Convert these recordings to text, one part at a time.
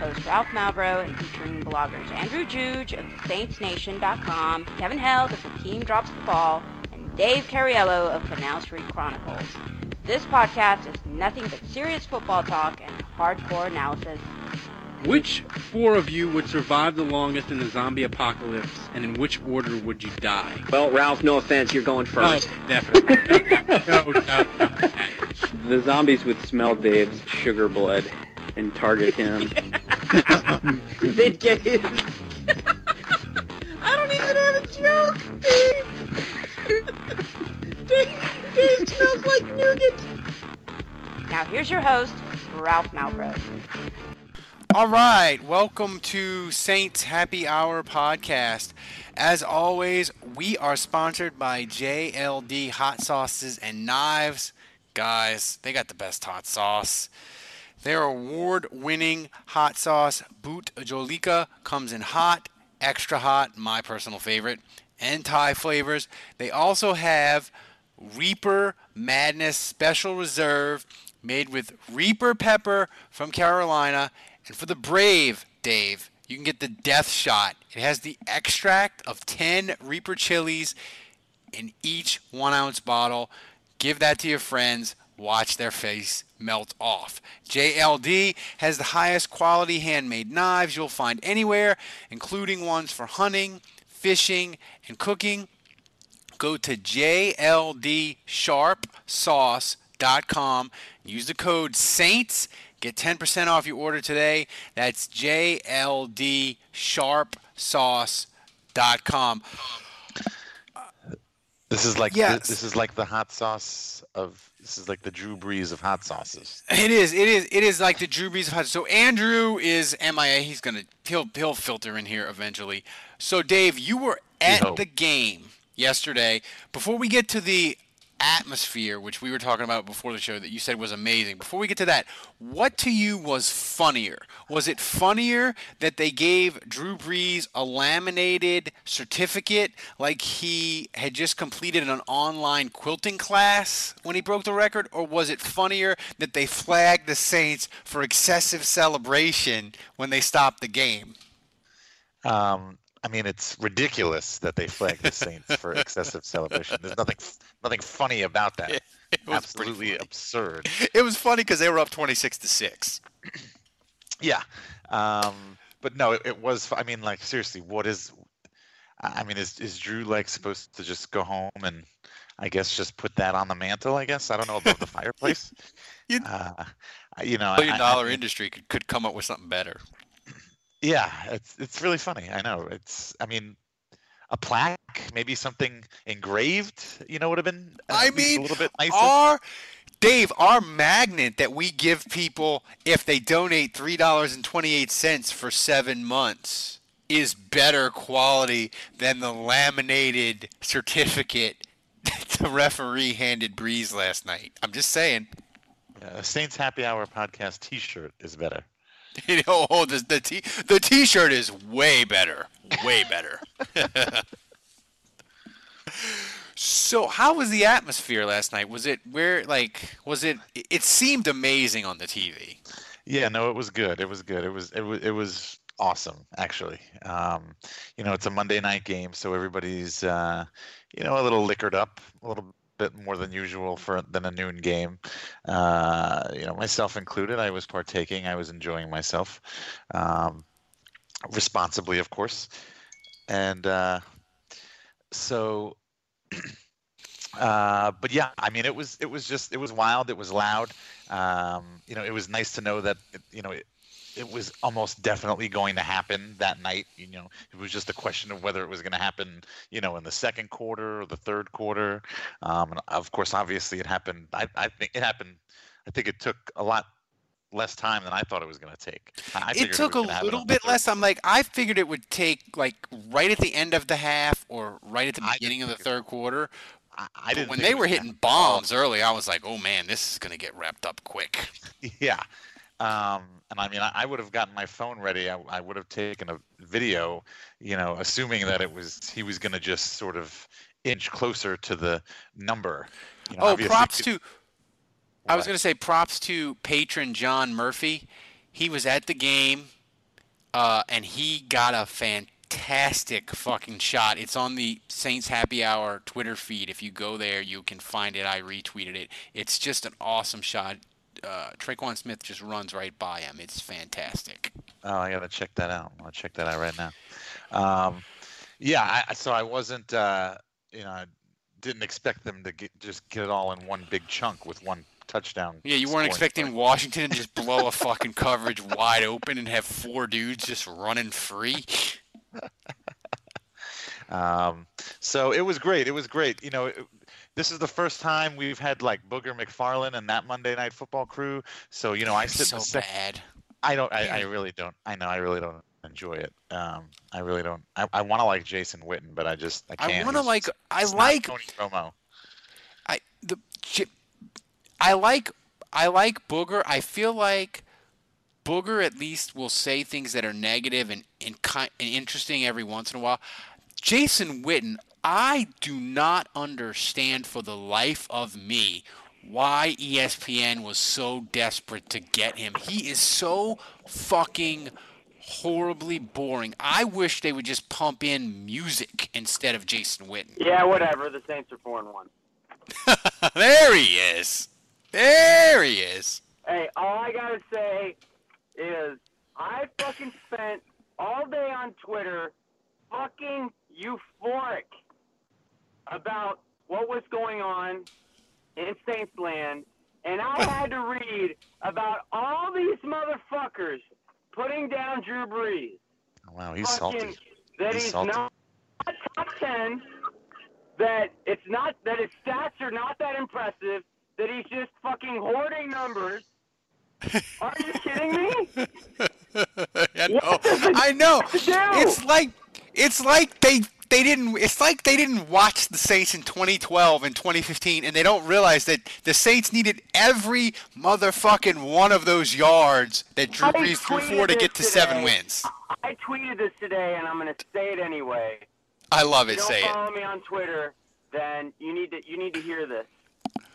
host Ralph Malbrough and featuring bloggers Andrew Juge of SaintsNation.com, Kevin Held of The Team Drops the Ball, and Dave Cariello of Canal Street Chronicles. This podcast is nothing but serious football talk and hardcore analysis. Which four of you would survive the longest in the zombie apocalypse, and in which order would you die? Well, Ralph, no offense, you're going first. Oh, definitely. no, no, no. The zombies would smell Dave's sugar blood and target him. They'd get his. I don't even have a joke, Dave. Dave, Dave smells like nougat. Now here's your host, Ralph Malbrough. All right, welcome to Saints Happy Hour podcast. As always, we are sponsored by JLD Hot Sauces and Knives. Guys, they got the best hot sauce. Their award winning hot sauce, Bhut Jolokia, comes in hot, extra hot, my personal favorite, and Thai flavors. They also have Reaper Madness Special Reserve made with Reaper pepper from Carolina. And for the brave, Dave, you can get the death shot. It has the extract of 10 Reaper chilies in each one ounce bottle. Give that to your friends. Watch their face melt off. JLD has the highest quality handmade knives you'll find anywhere, including ones for hunting, fishing, and cooking. Go to JLDSharpSauce.com. Use the code SAINTS. Get 10% off your order today. That's JLDSharpSauce.com. This is like Yes. this is like the hot sauce of this is like the Drew Brees of hot sauces. It is. It is. It is like the Drew Brees of hot. So Andrew is MIA. He's gonna. He'll he'll filter in here eventually. So Dave, you were at the game yesterday. Before we get to the atmosphere, which we were talking about before the show, that you said was amazing. Before we get to that, what to you was funnier? Was it funnier that they gave Drew Brees a laminated certificate, like he had just completed an online quilting class when he broke the record, or was it funnier that they flagged the Saints for excessive celebration when they stopped the game? Um, I mean, it's ridiculous that they flagged the Saints for excessive celebration. There's nothing nothing funny about that. It was Absolutely absurd. It was funny because they were up twenty-six to six. Yeah. Um, but no, it, it was. I mean, like seriously, what is? I mean, is is Drew like supposed to just go home and I guess just put that on the mantle? I guess I don't know above the fireplace. You- Uh, you know, billion dollar I- I- industry could, could come up with something better. Yeah, it's it's really funny. I know. It's I mean, a plaque, maybe something engraved, you know, would have been I mean, a little bit nicer. Our Dave, our magnet that we give people if they donate three dollars and twenty-eight cents for seven months is better quality than the laminated certificate that the referee handed Brees last night. I'm just saying. Uh, Saints Happy Hour podcast T-shirt is better. Oh, the the t the T-shirt is way better, way better. so, how was the atmosphere last night? Was it where like was it? It seemed amazing on the TV. Yeah, no, it was good. It was good. It was it was it was awesome actually. Um, you know, it's a Monday night game, so everybody's uh, you know a little liquored up, a little bit more than usual for than a noon game. Uh, you know, myself included. I was partaking. I was enjoying myself, um, responsibly, of course, and uh, so. Uh, but yeah, I mean, it was it was just it was wild. It was loud. Um, you know, it was nice to know that you know it, it was almost definitely going to happen that night. You know, it was just a question of whether it was going to happen, you know, in the second quarter or the third quarter. Um, and of course, obviously, it happened. I, I think it happened. I think it took a lot less time than I thought it was going to take. I it took was a little bit less. I'm like, I figured it would take like right at the end of the half or right at the beginning of the third quarter. I, I didn't. when they were hitting happen at all. bombs early, I was like, oh man, this is gonna get wrapped up quick. Yeah. Um, and I mean, I, I would have gotten my phone ready. I, I would have taken a video, you know, assuming that it was he was going to just sort of inch closer to the number. You know, Oh, props to. I was going to say props to patron John Murphy. He was at the game, uh, and he got a fantastic fucking shot. It's on the Saints Happy Hour Twitter feed. If you go there, you can find it. I retweeted it. It's just an awesome shot. Uh, Tre'Quan Smith just runs right by him. It's fantastic. Oh, I gotta check that out. I'll check that out right now. Um, yeah, I, so I wasn't, uh, you know, I didn't expect them to get, just get it all in one big chunk with one touchdown. Yeah, you weren't expecting. Washington to just blow a fucking coverage wide open and have four dudes just running free. Um, so it was great. It was great. You know, this is the first time we've had like Booger McFarland and that Monday Night Football crew. So you know, I sit so the sec- bad. I don't. I, I really don't. I know. I really don't enjoy it. Um, I really don't. I, I want to like Jason Witten, but I just I can't. I want to like. I like. Tony Romo. I the. I like. I like Booger. I feel like Booger at least will say things that are negative and and, and interesting every once in a while. Jason Witten, I do not understand for the life of me why ESPN was so desperate to get him. He is so fucking horribly boring. I wish they would just pump in music instead of Jason Witten. Yeah, whatever. The Saints are four and one. there he is. There he is. Hey, all I gotta say is I fucking spent all day on Twitter fucking euphoric about what was going on in Saints Land, and I had to read about all these motherfuckers putting down Drew Brees. Wow, he's fucking salty. that He's he's, salty. not top ten. That it's not that his stats are not that impressive. That he's just fucking hoarding numbers. Are you kidding me? I know. What does it I know. It's like it's like they they didn't it's like they didn't watch the Saints in 2012 and 2015 and they don't realize that the Saints needed every motherfucking one of those yards that Drew Brees threw for to get to seven wins. I tweeted this today, and I'm gonna say it anyway. I love it. Say don't it. follow me on Twitter, then you need to you need to hear this.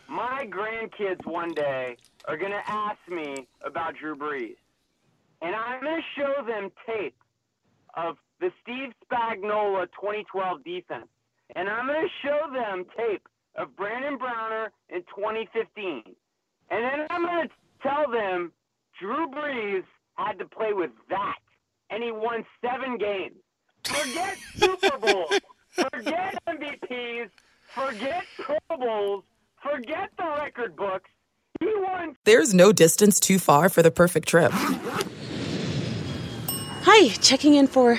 My grandkids one day are gonna ask me about Drew Brees, and I'm gonna show them tape of the Steve Spagnuolo 2012 defense, and I'm gonna show them tape of Brandon Browner in 2015, and then I'm gonna tell them Drew Brees had to play with that, and he won seven games. Forget Super Bowls. Forget MVPs. Forget Pro Bowls. Forget the record books. He won There's no distance too far for the perfect trip. Hi, checking in for.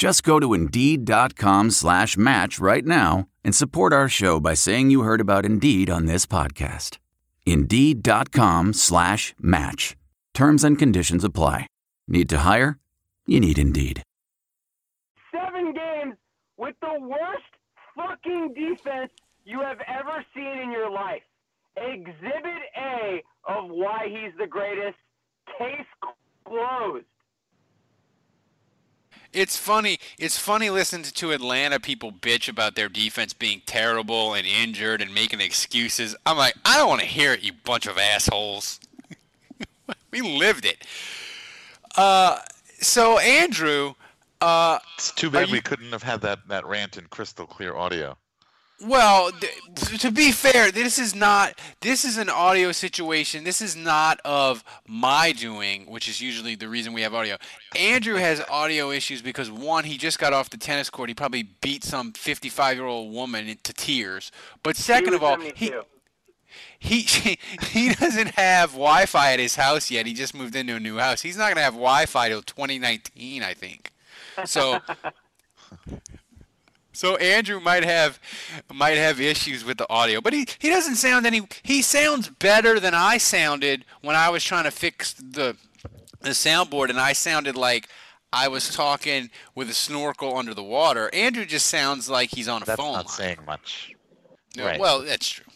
Just go to Indeed.com slash match right now and support our show by saying you heard about Indeed on this podcast. Indeed.com slash match. Terms and conditions apply. Need to hire? You need Indeed. seven games with the worst fucking defense you have ever seen in your life. Exhibit A of why he's the greatest. Case closed. It's funny. It's funny listening to Atlanta people bitch about their defense being terrible and injured and making excuses. I'm like, I don't want to hear it, you bunch of assholes. we lived it. Uh, so Andrew, uh, it's too bad you, we couldn't have had that that rant in crystal clear audio. Well, th- to be fair, this is not this is an audio situation. This is not of my doing, which is usually the reason we have audio. Andrew has audio issues because one, he just got off the tennis court. He probably beat some 55-year-old woman into tears. But second of all, he he he doesn't have Wi-Fi at his house yet. He just moved into a new house. He's not going to have Wi-Fi till 2019, I think. So So Andrew might have might have issues with the audio, but he, he doesn't sound any. He sounds better than I sounded when I was trying to fix the the soundboard, and I sounded like I was talking with a snorkel under the water. Andrew just sounds like he's on a that's phone. That's not saying much. No, right. Well, that's true.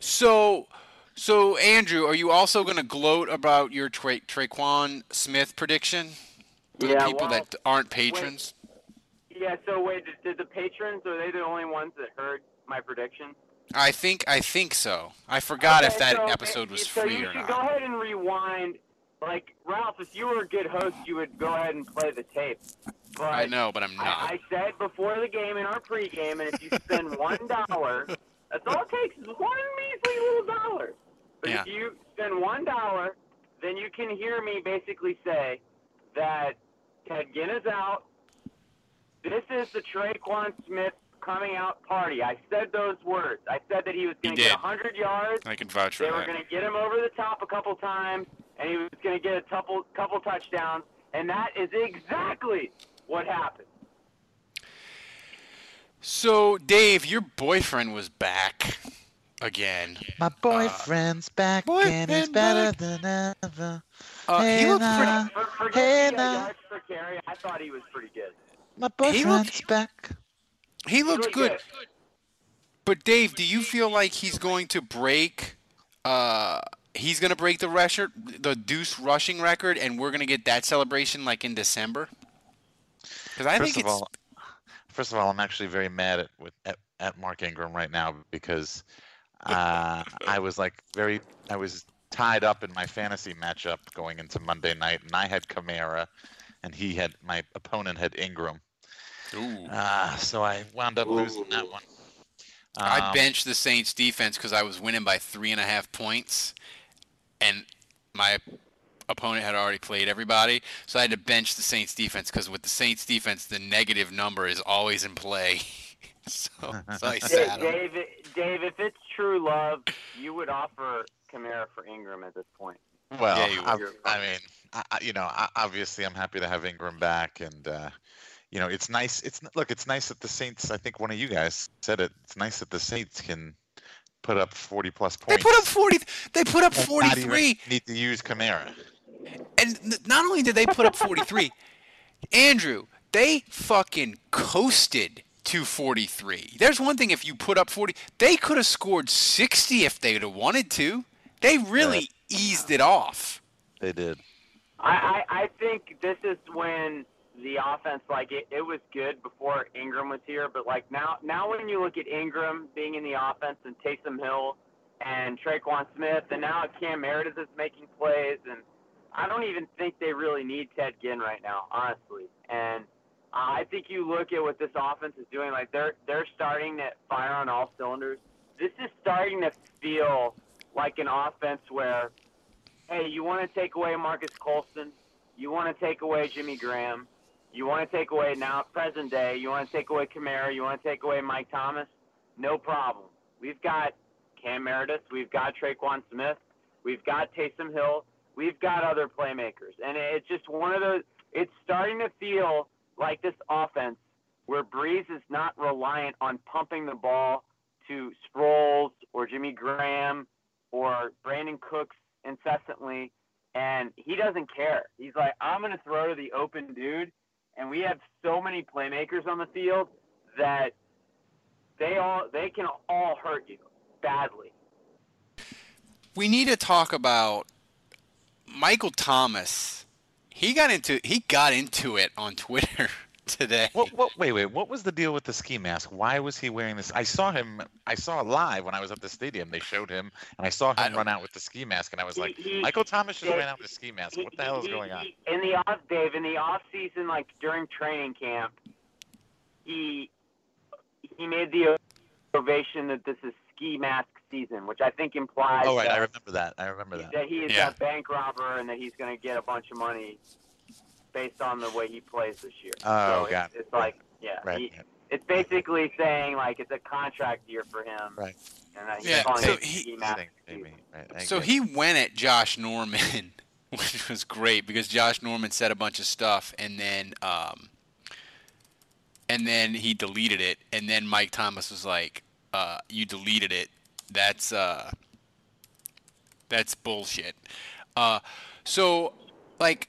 so, so Andrew, are you also going to gloat about your Tra- Tre'Quan Smith prediction for yeah, the people well, that aren't patrons? Yeah. So wait, did, did the patrons are they the only ones that heard my prediction? I think I think so. I forgot okay, if that so, eh, episode was eh, so free you or should not. Go ahead and rewind. Like Ralph, if you were a good host, you would go ahead and play the tape. But I know, but I'm not. I, I said before the game in our pregame, and if you spend one dollar, that's all it takes is one measly little dollar. But yeah. if you spend one dollar, then you can hear me basically say that Ted Ginn is out. This is the Tre'Quan Smith coming out party. I said those words. I said that he was going to get 100 yards. I can vouch for they that. were going to get him over the top a couple times, and he was going to get a couple couple touchdowns, and that is exactly what happened. So, Dave, your boyfriend was back again. My boyfriend's uh, back boyfriend and he's better back. than ever. Uh, hey he looked now, For, for hey getting now. yards per I thought he was pretty good. My boyfriend's looked- back. He looked Really good. But Dave, do you feel like he's going to break? Uh, he's going to break the record, the Deuce rushing record, and we're going to get that celebration like in December. Because I First think of it's all, first of all, I'm actually very mad at with at, at Mark Ingram right now because uh, I was like very I was tied up in my fantasy matchup going into Monday night, and I had Kamara, and he had my opponent had Ingram. Ooh. Uh, so I wound up losing that one. I Um, benched the Saints defense because I was winning by three and a half points, and my opponent had already played everybody, so I had to bench the Saints defense because with the Saints defense, the negative number is always in play. so, so I Dave, sat him. Dave, Dave, if it's true love, you would offer Kamara for Ingram at this point. Well, Yeah, I. I mean, I, I- you know, I, obviously, I'm happy to have Ingram back, and uh, you know, it's nice. It's look, it's nice that the Saints. I think one of you guys said it. It's nice that the Saints can put up 40 plus points. They put up forty. They put up and not even forty-three, Need to use Kamara. and not only did they put up forty-three, Andrew, they fucking coasted to forty-three. There's one thing if you put up forty, they could have scored sixty if they'd have wanted to. They really eased it off. They did. I, I, I think this is when the offense, like it, it was good before Ingram was here, but like now, now when you look at Ingram being in the offense and Taysom Hill and Tre'Quan Smith, and now Cam Meredith is making plays, and I don't even think they really need Ted Ginn right now, honestly. And I think you look at what this offense is doing, like they're they're starting to fire on all cylinders. This is starting to feel like an offense where, hey, you want to take away Marques Colston, you want to take away Jimmy Graham, you want to take away now present day, you want to take away Kamara, you want to take away Mike Thomas, no problem. We've got Cam Meredith, we've got Tre'Quan Smith, we've got Taysom Hill, we've got other playmakers, and it's just one of those. It's starting to feel like this offense where Brees is not reliant on pumping the ball to Sproles or Jimmy Graham or Brandin Cooks incessantly, and he doesn't care. He's like, I'm going to throw to the open dude, and we have so many playmakers on the field that they all they can all hurt you badly. We need to talk about Michael Thomas. He got into he got into it on Twitter today. What, what, wait, wait. What was the deal with the ski mask? Why was he wearing this? I saw him. I saw live when I was at the stadium. They showed him, and I saw him run out with the ski mask, and I was like, He- he- Michael Thomas just ran out with a ski mask. What the hell is he- going on? In the off, Dave, in the off season, like during training camp, he he made the observation that this is ski mask season, which I think implies Oh, right. that, I remember that. I remember that. that he is Yeah. a bank robber and that he's going to get a bunch of money based on the way he plays this year. Oh, so got it's, it's like, yeah, Right. he, it's basically saying like it's a contract year for him. Right. And he's Yeah, so it he- ski I mask think. Right, So he went at Josh Norman, which was great because Josh Norman said a bunch of stuff, and then um, and then he deleted it, and then Mike Thomas was like, uh, "You deleted it. That's uh, that's bullshit." Uh, so like.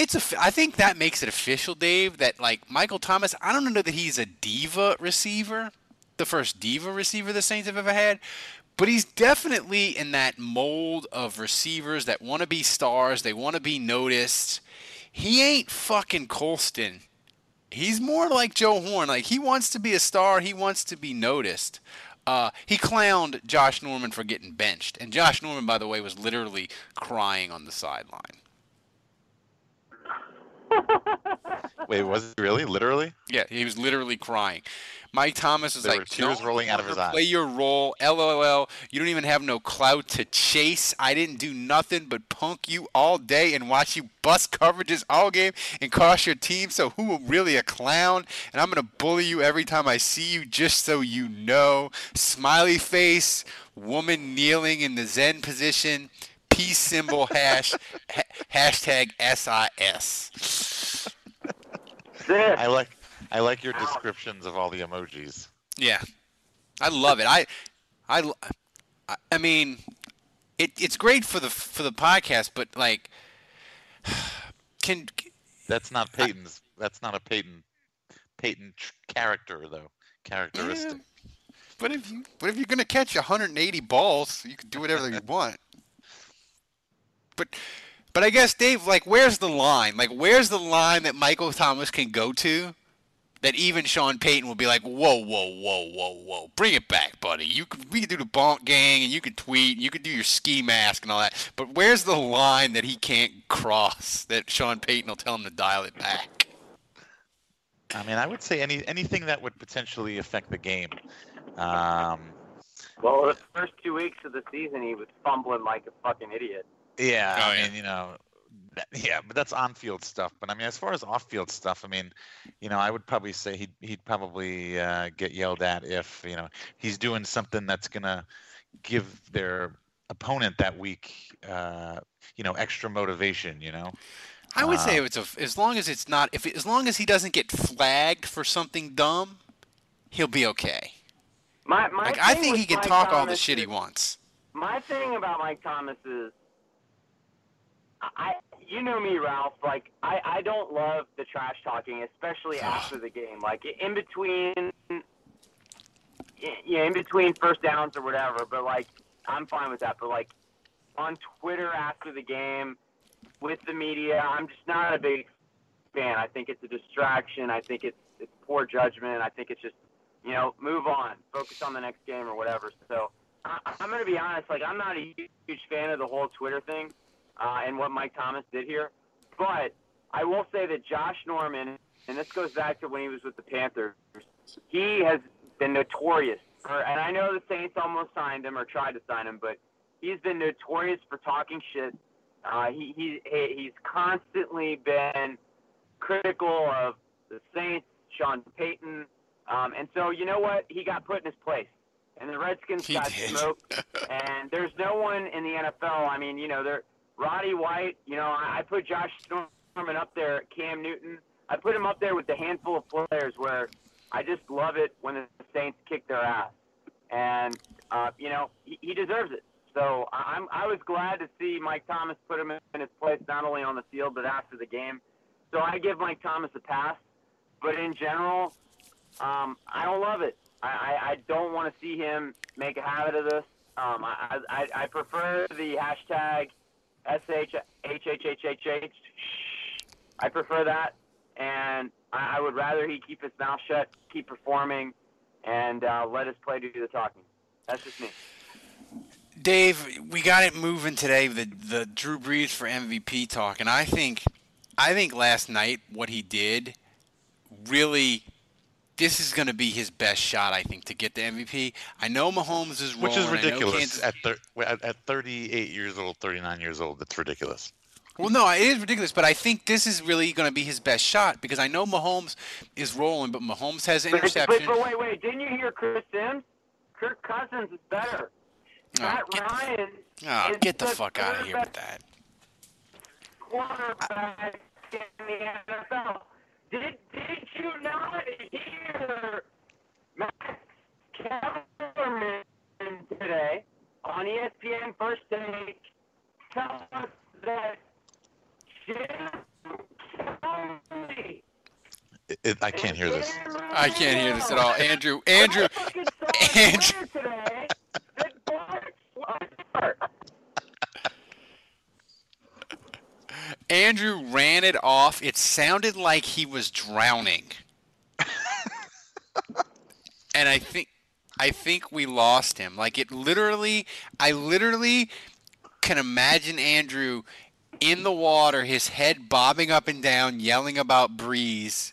It's a. I think that makes it official, Dave. That like Michael Thomas. I don't know that he's a diva receiver, the first diva receiver the Saints have ever had, but he's definitely in that mold of receivers that want to be stars. They want to be noticed. He ain't fucking Colston. He's more like Joe Horn. Like he wants to be a star. He wants to be noticed. Uh, he clowned Josh Norman for getting benched, and Josh Norman, by the way, was literally crying on the sideline. Wait, was it really? Literally? Yeah, he was literally crying. Mike Thomas is There like, were tears "Don't rolling out of his eyes. Play eyes." your role, LOL. You don't even have no clout to chase. I didn't do nothing but punk you all day and watch you bust coverages all game and cost your team. So who really a clown? And I'm gonna bully you every time I see you, just so you know. Smiley face, woman kneeling in the Zen position, peace symbol hash ha- hashtag SIS. I like. I like your descriptions of all the emojis. Yeah, I love it. I, I, I- I mean, it, it's great for the for the podcast, but like, can That's not Peyton's. That's not a Peyton. Peyton tr- character though. Characteristic. but if you but if you're gonna catch 180 balls, you can do whatever you want. But but I guess Dave, like, where's the line? Like, where's the line that Michael Thomas can go to? That even Sean Payton will be like, whoa, whoa, whoa, whoa, whoa, bring it back, buddy. You could, we could do the bonk gang, and you could tweet, and you could do your ski mask and all that. But where's the line that he can't cross? That Sean Payton will tell him to dial it back. I mean, I would say any anything that would potentially affect the game. Um, Well, the first two weeks of the season, he was fumbling like a fucking idiot. Yeah, Oh, I yeah. mean, you know, yeah, but that's on-field stuff. But I mean, as far as off-field stuff, I mean, you know, I would probably say he'd he'd probably uh, get yelled at if you know he's doing something that's gonna give their opponent that week, uh, you know, extra motivation. You know. I would say Uh, it's a, as long as it's not if as long as he doesn't get flagged for something dumb, he'll be okay. My, my Like I think he can Mike talk all the Thomas shit he wants. My thing about Mike Thomas is, I, you know me, Ralph. Like I, I don't love the trash talking, especially after the game. Like in between, yeah, in between first downs or whatever. But like, I'm fine with that. But like on Twitter after the game with the media, I'm just not a big fan. I think it's a distraction. I think it's it's poor judgment. I think it's just you know move on, focus on the next game or whatever. So. I, I'm going to be honest. Like, I'm not a huge fan of the whole Twitter thing uh, and what Mike Thomas did here. But I will say that Josh Norman, and this goes back to when he was with the Panthers, he has been notorious. For, and I know the Saints almost signed him or tried to sign him, but he's been notorious for talking shit. Uh, he, he he's constantly been critical of the Saints, Sean Payton, um, and so you know what? He got put in his place and the Redskins He got did. smoked. and there's no one in the NFL. I mean, you know, they're Roddy White. You know, I, I put Josh Norman up there. Cam Newton. I put him up there with the handful of players where I just love it when the Saints kick their ass, and uh, you know, he, he deserves it. So I- I'm I was glad to see Mike Thomas put him in his place not only on the field but after the game. So I give Mike Thomas a pass, but in general, um, I don't love it. I, I, I don't want to see him make a habit of this. Um, I, I, I prefer the hashtag SHHHHH I prefer that, and I, would rather he keep his mouth shut, keep performing, and uh, let his play do the talking. That's just me. Dave, we got it moving today. The the Drew Brees for MVP talk, and I think, I think last night what he did, really, this is going to be his best shot. I think to get the MVP. I know Mahomes is rolling. Which is ridiculous Kansas- at, thir- at at 38 years old, 39 years old. That's ridiculous. Well, no, it is ridiculous, but I think this is really going to be his best shot because I know Mahomes is rolling, but Mahomes has an But, but, interception. but wait, wait, didn't you hear Chris Sims? Kirk Cousins is better. Oh, Matt get- Ryan Oh, is get the the fuck out of here with that. quarterback in the NFL. Did did you not hear Max Kellerman today on ESPN First Take tell us that Jim Kelly It, it, I can't hear this. I can't hear this at all. Andrew, Andrew, Andrew. today that Bart Andrew ran it off. It sounded like he was drowning. and I think I think we lost him. Like it literally I literally can imagine Andrew in the water, his head bobbing up and down, yelling about Brees,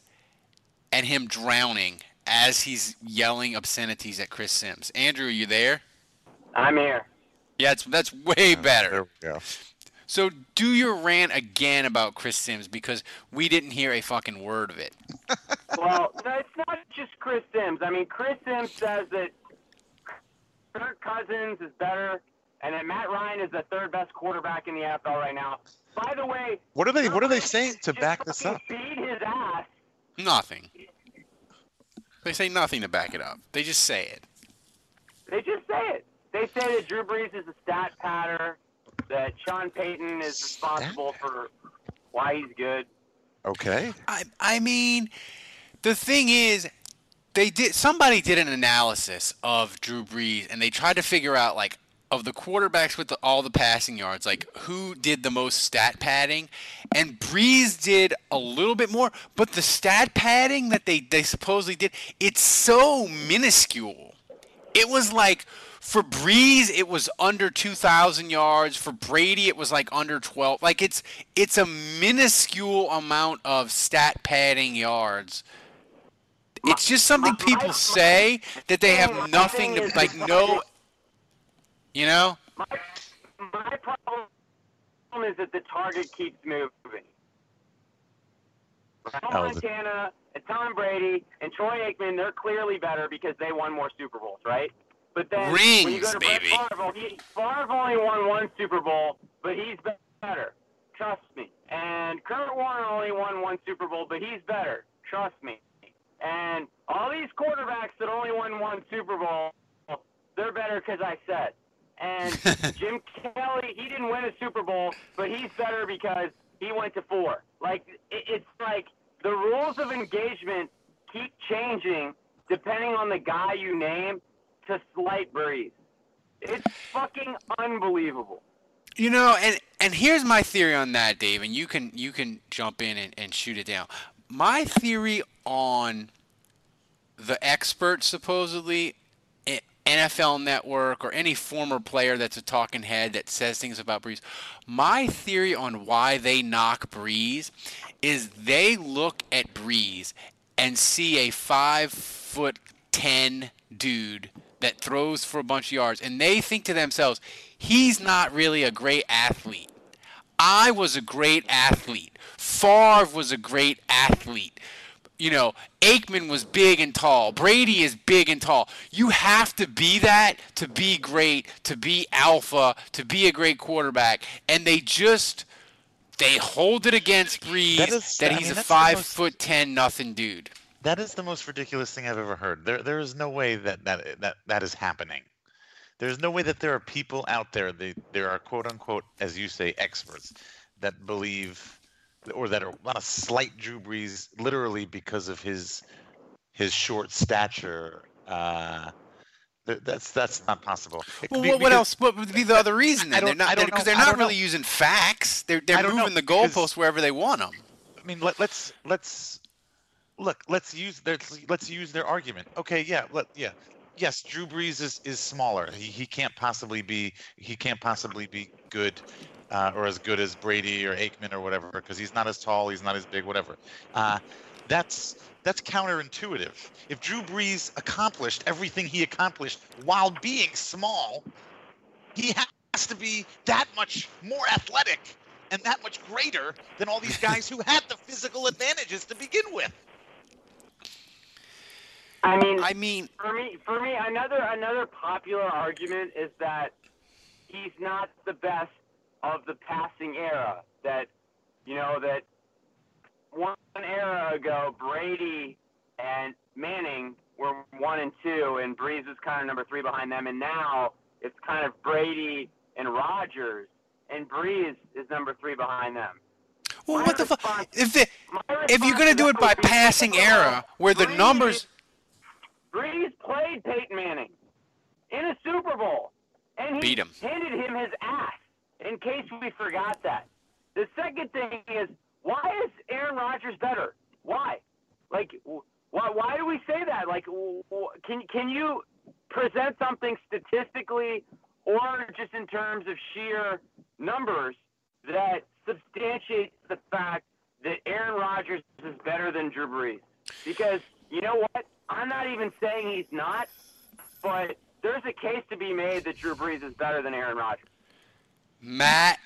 and him drowning as he's yelling obscenities at Chris Sims. Andrew, are you there? I'm here. Yeah, it's, that's way better. There we go. So do your rant again about Chris Sims because we didn't hear a fucking word of it. well, it's not just Chris Sims. I mean, Chris Sims says that Kirk Cousins is better, and that Matt Ryan is the third best quarterback in the NFL right now. By the way, What are they? What are they saying to back this up? Beat his ass. Nothing. They say nothing to back it up. They just say it. They just say it. They say that Drew Brees is a stat patter, that Sean Payton is responsible for why he's good. Okay. I I mean, the thing is, they did somebody did an analysis of Drew Brees and they tried to figure out like of the quarterbacks with the, all the passing yards, like who did the most stat padding, and Brees did a little bit more, but the stat padding that they they supposedly did, it's so minuscule. It was like for Brees, it was under 2,000 yards. For Brady, it was like under 12. Like it's it's a minuscule amount of stat padding yards. It's just something people say that they have nothing to like no. You know, My, my problem is that the target keeps moving. Joe the- Montana and Tom Brady and Troy Aikman, they're clearly better because they won more Super Bowls, right? But then when you Rings, go to Brett baby. Favre, well, he, Favre only won one Super Bowl, but he's better. Trust me. And Kurt Warner only won one Super Bowl, but he's better. Trust me. And all these quarterbacks that only won one Super Bowl, they're better because I said. And Jim Kelly, he didn't win a Super Bowl, but he's better because he went to four. Like it, it's like the rules of engagement keep changing depending on the guy you name to slight Brees. It's fucking unbelievable. You know, and and here's my theory on that, Dave, and you can you can jump in and, and shoot it down. My theory on the experts supposedly NFL Network or any former player that's a talking head that says things about Brees. My theory on why they knock Brees is they look at Brees and see a five foot ten dude that throws for a bunch of yards, and they think to themselves, he's not really a great athlete. I was a great athlete. Favre was a great athlete. You know, Aikman was big and tall. Brady is big and tall. You have to be that to be great, to be alpha, to be a great quarterback. And they just they hold it against Brees That that, is- I he's mean, a five most- foot ten nothing dude. That is the most ridiculous thing I've ever heard. There, there is no way that that that, that is happening. There's no way that there are people out there. They, there are quote unquote, as you say, experts that believe or that are want to slight Drew Brees literally because of his his short stature. Uh, that's that's not possible. It- Well, be- what, what because- else? What would be the other reason? I Then they're don't- not I don't because know. they're not don't know. really using facts. They're they're don't know, moving the goalposts wherever they want them. I mean, let, let's let's look. Let's use their let's use their argument. Okay, yeah, let yeah. Yes, Drew Brees is, is smaller. He, he can't possibly be he can't possibly be good uh, or as good as Brady or Aikman or whatever because he's not as tall, he's not as big, whatever. Uh, that's that's counterintuitive. If Drew Brees accomplished everything he accomplished while being small, he has to be that much more athletic and that much greater than all these guys who had the physical advantages to begin with. I mean, I mean, for me, for me, another another popular argument is that he's not the best of the passing era. That you know that one era ago, Brady and Manning were one and two, and Brees is kind of number three behind them, and now it's kind of Brady and Rodgers, and Brees is number three behind them. well, My what the fuck? If the, if you're gonna do it by passing era, where the Brees- numbers, Brees played Peyton Manning in a Super Bowl, and he Beat him. handed him his ass. In case we forgot that. The second thing is, why is Aaron Rodgers better? Why? Like, why? Why do we say that? Like, can can you present something statistically or just in terms of sheer numbers that substantiates the fact that Aaron Rodgers is better than Drew Brees? Because you know what? I'm not even saying he's not, but there's a case to be made that Drew Brees is better than Aaron Rodgers. Matt,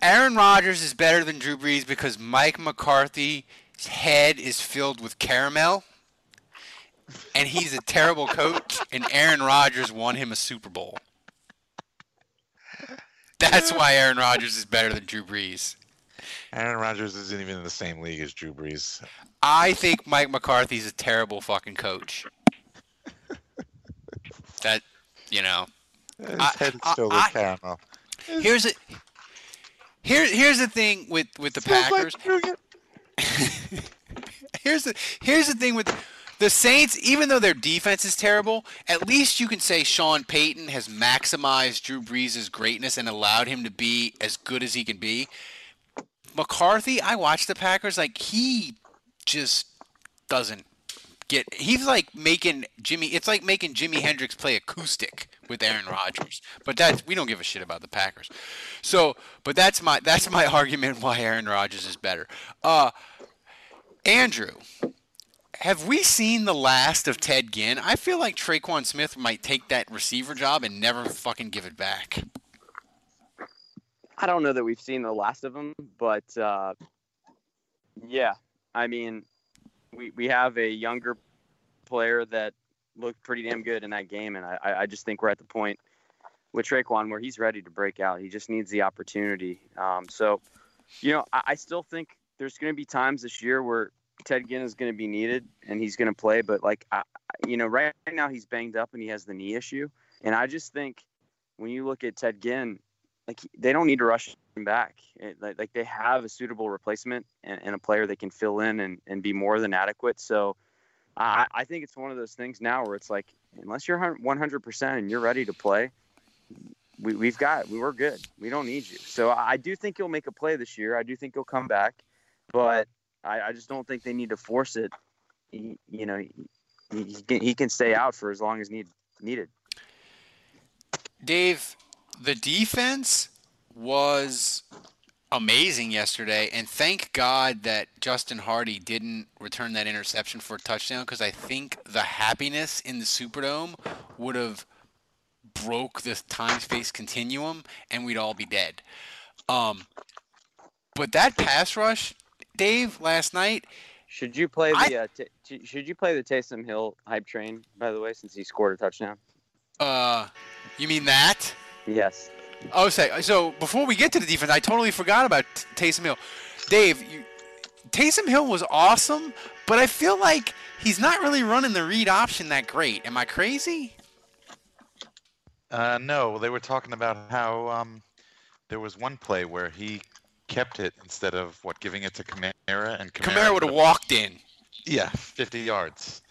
Aaron Rodgers is better than Drew Brees because Mike McCarthy's head is filled with caramel, and he's a terrible coach, and Aaron Rodgers won him a Super Bowl. That's why Aaron Rodgers is better than Drew Brees. Aaron Rodgers isn't even in the same league as Drew Brees. I think Mike McCarthy's a terrible fucking coach. That, you know. His I- head is filled I- with caramel. Here's a here here's the thing with with the Packers. here's the here's the thing with the Saints. Even though their defense is terrible, at least you can say Sean Payton has maximized Drew Brees' greatness and allowed him to be as good as he can be. McCarthy, I watched the Packers like he just doesn't get. He's like making Jimmy. It's like making Jimi Hendrix play acoustic with Aaron Rodgers. But that's we don't give a shit about the Packers. So, but that's my that's my argument why Aaron Rodgers is better. Uh, Andrew, have we seen the last of Ted Ginn? I feel like Tre'Quan Smith might take that receiver job and never fucking give it back. I don't know that we've seen the last of him, but uh, yeah, I mean, we we have a younger player that looked pretty damn good in that game, and I I just think we're at the point with Tre'Quan where he's ready to break out. He just needs the opportunity. Um, so, you know, I, I still think there's going to be times this year where Ted Ginn is going to be needed and he's going to play, but like, I, you know, right now he's banged up and he has the knee issue, and I just think when you look at Ted Ginn, like they don't need to rush him back. It, like, like they have a suitable replacement and, and a player that can fill in and, and be more than adequate. So I, I think it's one of those things now where it's like unless you're 100% and you're ready to play, we, we've got we were good. We don't need you. So I do think he'll make a play this year. I do think he'll come back, but I, I just don't think they need to force it. He, you know, he, he, can, he can stay out for as long as need, needed. Dave, the defense was amazing yesterday, and thank God that Justin Hardy didn't return that interception for a touchdown because I think the happiness in the Superdome would have broke the time space continuum and we'd all be dead. Um, but that pass rush, Dave, last night, Should you play I- the uh, t- t- Should you play the Taysom Hill hype train? By the way, since he scored a touchdown. uh, you mean that? Yes. Oh, say so. Before we get to the defense, I totally forgot about Taysom Hill. Dave, you, Taysom Hill was awesome, but I feel like he's not really running the read option that great. Am I crazy? Uh, no, they were talking about how um, there was one play where he kept it instead of what giving it to Kamara, and Kamara would have walked in. Yeah, 50 yards.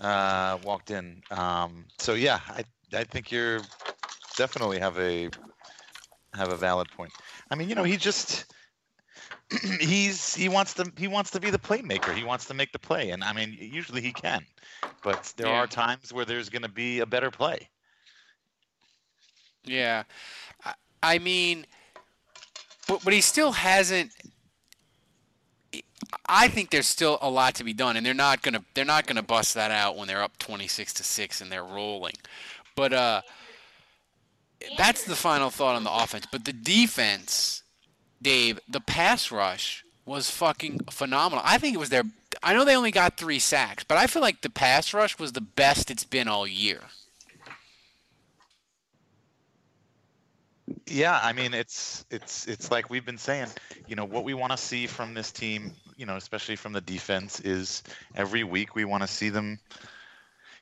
Uh, walked in. Um, so yeah, I I think you're definitely have a have a valid point. I mean, you know, he just he's he wants to he wants to be the playmaker. He wants to make the play, and I mean, usually he can, but there Yeah. are times where there's going to be a better play. Yeah, I, I mean, but but he still hasn't. I think there's still a lot to be done, and they're not gonna they're not gonna bust that out when they're up 26 to six and they're rolling. But uh, that's the final thought on the offense. But the defense, Dave, the pass rush was fucking phenomenal. I think it was their. I know they only got three sacks, but I feel like the pass rush was the best it's been all year. Yeah, I mean it's it's it's like we've been saying, you know, what we want to see from this team, you know, especially from the defense is every week we want to see them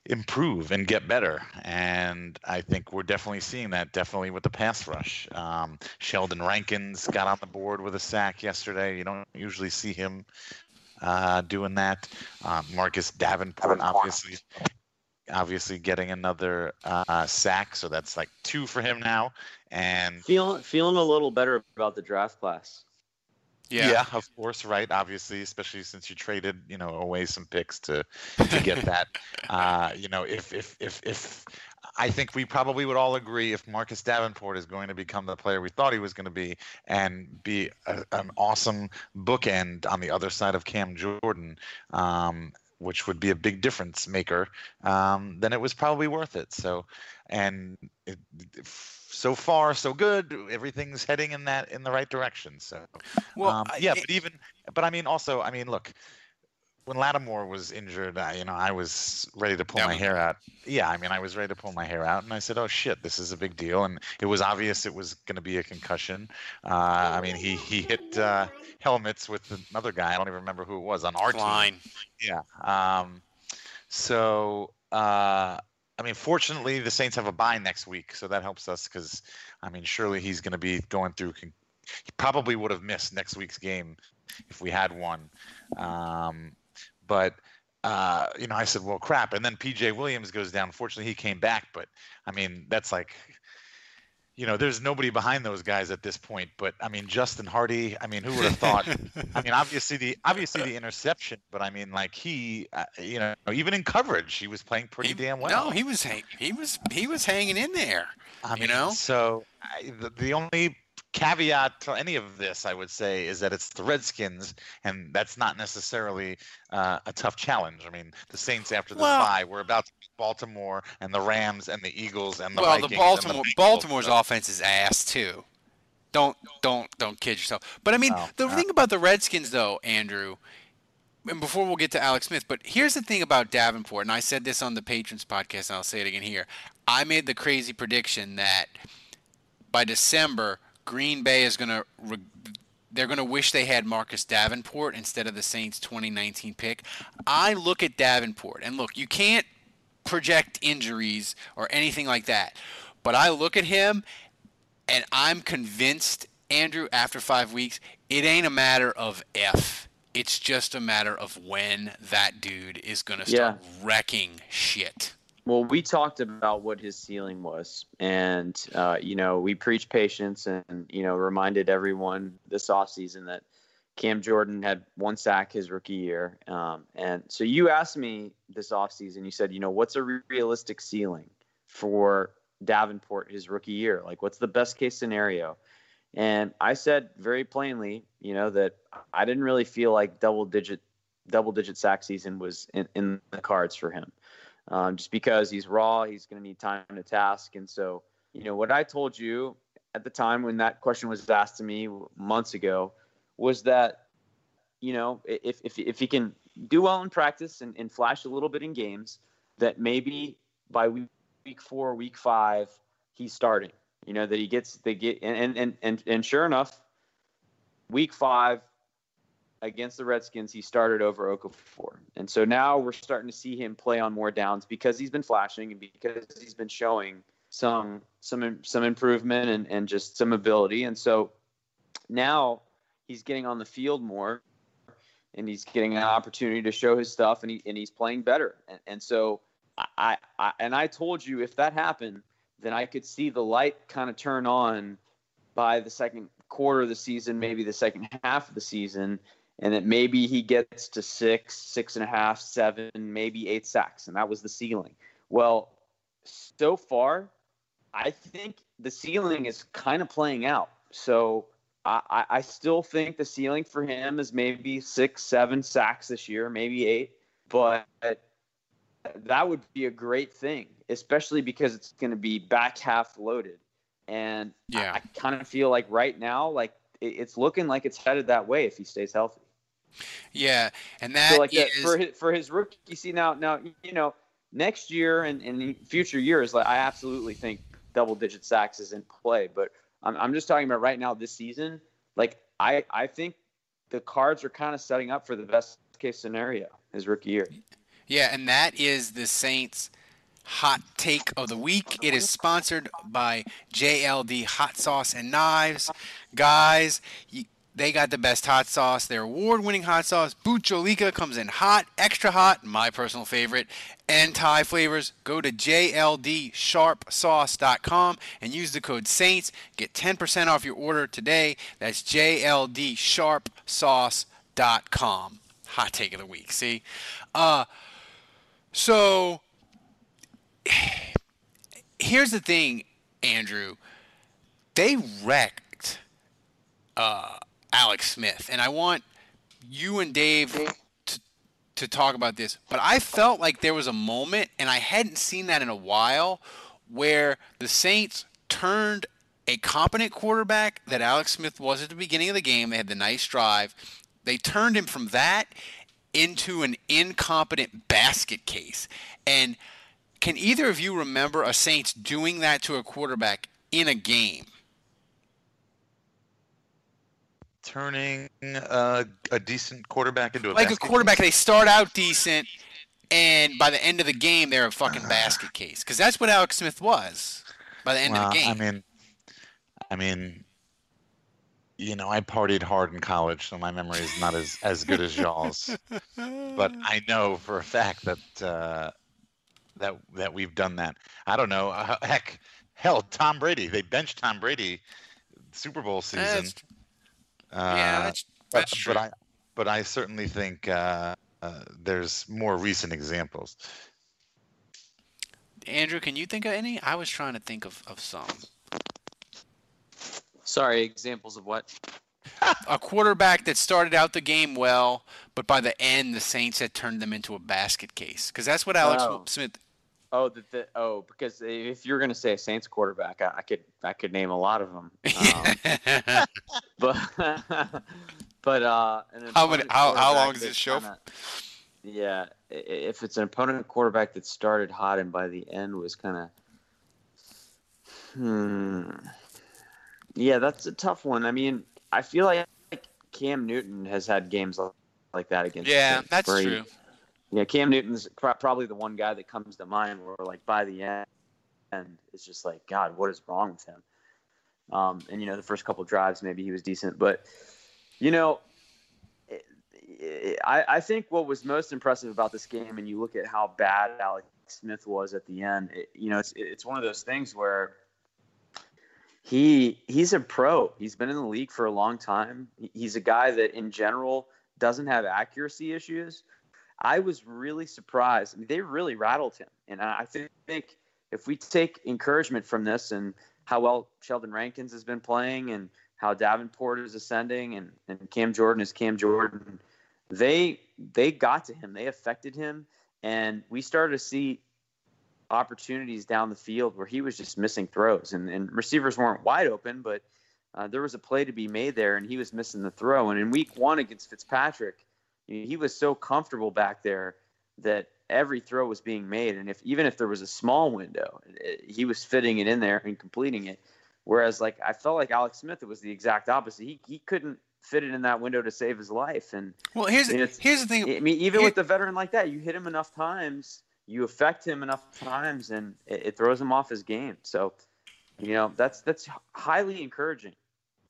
improve and get better. And I think we're definitely seeing that definitely with the pass rush. Um, Sheldon Rankins got on the board with a sack yesterday. You don't usually see him uh, doing that. Um, Marcus Davenport obviously obviously getting another uh, sack, so that's like two for him now. And Feeling feeling a little better about the draft class. Yeah. of course, right. Obviously, especially since you traded, you know, away some picks to to get that. uh, you know, if if if if I think we probably would all agree if Marcus Davenport is going to become the player we thought he was going to be and be a, an awesome bookend on the other side of Cam Jordan. Um, which would be a big difference maker, um, then it was probably worth it. So, and it, so far so good. Everything's heading in that in the right direction. So, Well, um, yeah, it- but even, but I mean, also, I mean, look, when Lattimore was injured, I, you know, I was ready to pull That my hair out. Yeah, I mean, I was ready to pull my hair out, and I said, "Oh shit, this is a big deal." And it was obvious it was going to be a concussion. Uh, I mean, he he hit uh, helmets with another guy. I don't even remember who it was on our team. Yeah. Um, so, uh, I mean, fortunately, the Saints have a bye next week, so that helps us because, I mean, surely he's going to be going through. He probably would have missed next week's game if we had one. Um, but uh, you know, I said, well, crap. And then PJ Williams goes down. Fortunately, he came back, but I mean, that's like. You know, there's nobody behind those guys at this point, but I mean, Justin Hardy. I mean, who would have thought? I mean, obviously the obviously the interception, but I mean, like he, uh, you know, even in coverage, he was playing pretty damn well. No, he was hang- he was he was hanging in there. I mean, you know? So I, the, the only caveat to any of this, I would say, is that it's the Redskins, and that's not necessarily uh, a tough challenge. I mean, the Saints after the Well- bye, we're about to beat Baltimore and the Rams and the Eagles and the well, Vikings the Baltimore Bengals, Baltimore's so- offense is ass too. Don't don't don't kid yourself. But I mean, No, the thing about the Redskins, though, Andrew, and before we'll get to Alex Smith, but here's the thing about Davenport, and I said this on the Patrons podcast, and I'll say it again here. I made the crazy prediction that by December, Green Bay is going to. Re- they're going to wish they had Marcus Davenport instead of the Saints 2019 pick. I look at Davenport, and look, you can't project injuries or anything like that. But I look at him and I'm convinced, Andrew, after five weeks, it ain't a matter of if. It's just a matter of when that dude is going to start wrecking shit. Well, we talked about what his ceiling was, and uh, you know, we preached patience, and you know, reminded everyone this offseason that Cam Jordan had one sack his rookie year. Um, and so you asked me this offseason, you said, you know, what's a re- realistic ceiling for Davenport his rookie year? Like, what's the best case scenario? And I said very plainly, you know, that I didn't really feel like double digit double digit sack season was in, in the cards for him. Um, just because he's raw, he's going to need time to task. And so, you know, what I told you at the time when that question was asked to me months ago was that, you know, if, if, if he can do well in practice and, and flash a little bit in games, that maybe by week, week four, week five, he's starting. You know, that he gets, they get, and, and, and, and sure enough, week five, against the Redskins, he started over Okafor. And so now we're starting to see him play on more downs because he's been flashing and because he's been showing some some some improvement and, and just some ability. And so now he's getting on the field more and he's getting an opportunity to show his stuff and he and he's playing better. And, and so I, I and I told you if that happened, then I could see the light kind of turn on by the second quarter of the season, maybe the second half of the season, and that maybe he gets to six, six and a half, seven, maybe eight sacks, and that was the ceiling. Well, so far, I think the ceiling is kind of playing out. So I, I still think the ceiling for him is maybe six, seven sacks this year, maybe eight, but that would be a great thing, especially because it's going to be back half loaded. And yeah. I, I kind of feel like right now, like it, it's looking like it's headed that way if he stays healthy. Yeah, and that so like is... that for his, for his rookie. See now, now you know next year and in future years, like I absolutely think double digit sacks is in play. But I'm I'm just talking about right now this season. Like I I think the cards are kind of setting up for the best case scenario his rookie year. Yeah, and that is the Saints hot take of the week. It is sponsored by JLD Hot Sauce and Knives. Guys, they got the best hot sauce. Their award-winning hot sauce, Bhut Jolokia, comes in hot, extra hot, my personal favorite, and Thai flavors. Go to jldsharpsauce.com and use the code SAINTS. Get 10% off your order today. That's jldsharpsauce.com. Hot take of the week. See? Uh, so here's the thing, Andrew. They wrecked uh, Alex Smith, and I want you and Dave to, to talk about this. But I felt like there was a moment, and I hadn't seen that in a while, where the Saints turned a competent quarterback that Alex Smith was at the beginning of the game. They had the nice drive. They turned him from that into an incompetent basket case. And can either of you remember a Saints doing that to a quarterback in a game? Turning uh, a decent quarterback into a like a quarterback. Case? They start out decent, and by the end of the game, they're a fucking basket case. Because that's what Alex Smith was by the end well, of the game. I mean, I mean, you know, I partied hard in college, so my memory is not as, as good as y'all's. but I know for a fact that uh, that that we've done that. I don't know. Uh, heck, hell, Tom Brady. They benched Tom Brady Super Bowl season. Uh, yeah, that's, that's but, true. But I, but I certainly think uh, uh, there's more recent examples. Andrew, can you think of any? I was trying to think of, of some. Sorry, examples of what? a quarterback that started out the game well, but by the end, the Saints had turned them into a basket case. Because that's what Alex oh. Smith. Oh, the, the, oh, because if you're going to say a Saints quarterback, I, I, could I could name a lot of them. Um, but but uh, how many? How, how long is this show? Kinda, yeah, if it's an opponent quarterback that started hot and by the end was kind of hmm yeah, that's a tough one. I mean, I feel like Cam Newton has had games like that against. Yeah, that's true. He, yeah, Cam Newton's probably the one guy that comes to mind where, like, by the end, and it's just like, God, what is wrong with him? Um, and you know, the first couple drives, maybe he was decent, but you know, I, I think what was most impressive about this game, and you look at how bad Alex Smith was at the end. It, you know, it's it's one of those things where he he's a pro. He's been in the league for a long time. He's a guy that in general doesn't have accuracy issues. I was really surprised. I mean, they really rattled him, and I think if we take encouragement from this and how well Sheldon Rankins has been playing and how Davenport is ascending and, and Cam Jordan is Cam Jordan, they they got to him. They affected him, and we started to see opportunities down the field where he was just missing throws, and, and receivers weren't wide open, but uh, there was a play to be made there, and he was missing the throw. And in week one against Fitzpatrick, he was so comfortable back there that every throw was being made, and if even if there was a small window, it, he was fitting it in there and completing it. Whereas, like I felt like Alex Smith, it was the exact opposite. He he couldn't fit it in that window to save his life. And well, here's here's the thing. I mean, even Here, with a veteran like that, you hit him enough times you affect him enough times and it, it, throws him off his game. So, you know, that's that's highly encouraging.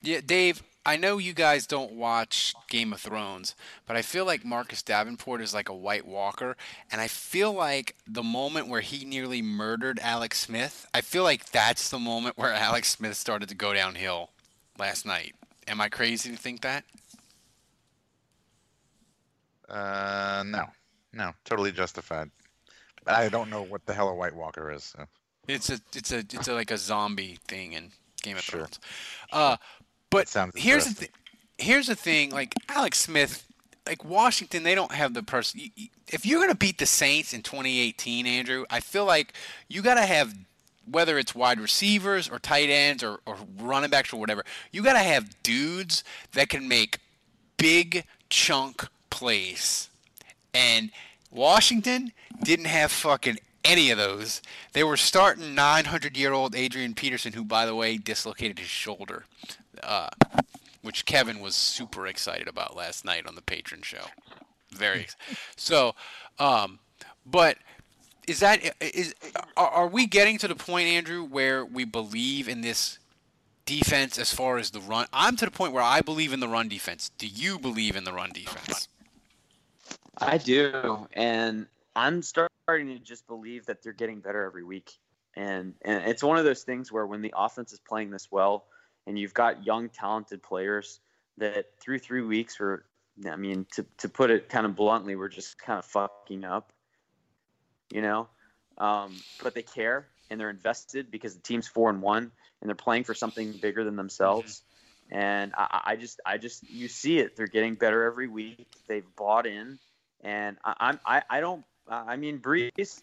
Yeah, Dave, I know you guys don't watch Game of Thrones, but I feel like Marcus Davenport is like a White Walker, and I feel like the moment where he nearly murdered Alex Smith, I feel like that's the moment where Alex Smith started to go downhill last night. Am I crazy to think that? Uh, no, no, totally justified. But I don't know what the hell a White Walker is. So. It's a it's a it's a, like a zombie thing in Game of sure. Thrones. Uh, but here's the th- here's the thing. Like Alex Smith, like Washington, they don't have the person. If you're gonna beat the Saints in 2018, Andrew, I feel like you gotta have whether it's wide receivers or tight ends or, or running backs or whatever, you got to have dudes that can make big chunk plays. And Washington didn't have fucking any of those. They were starting 900 year old Adrian Peterson, who, by the way, dislocated his shoulder, uh, which Kevin was super excited about last night on the patron show. Very so, um, but is that is are, are we getting to the point, Andrew, where we believe in this defense as far as the run? I'm to the point where I believe in the run defense. Do you believe in the run defense? I do, and I'm starting to just believe that they're getting better every week. And and it's one of those things where when the offense is playing this well, and you've got young, talented players that through three weeks were, I mean, to to put it kind of bluntly, we're just kind of fucking up you know, um, but they care and they're invested because the team's four and one and they're playing for something bigger than themselves. Mm-hmm. And I, I, just, I just, you see it. They're getting better every week. They've bought in, and I, I'm, I, I don't. Uh, I mean, Brees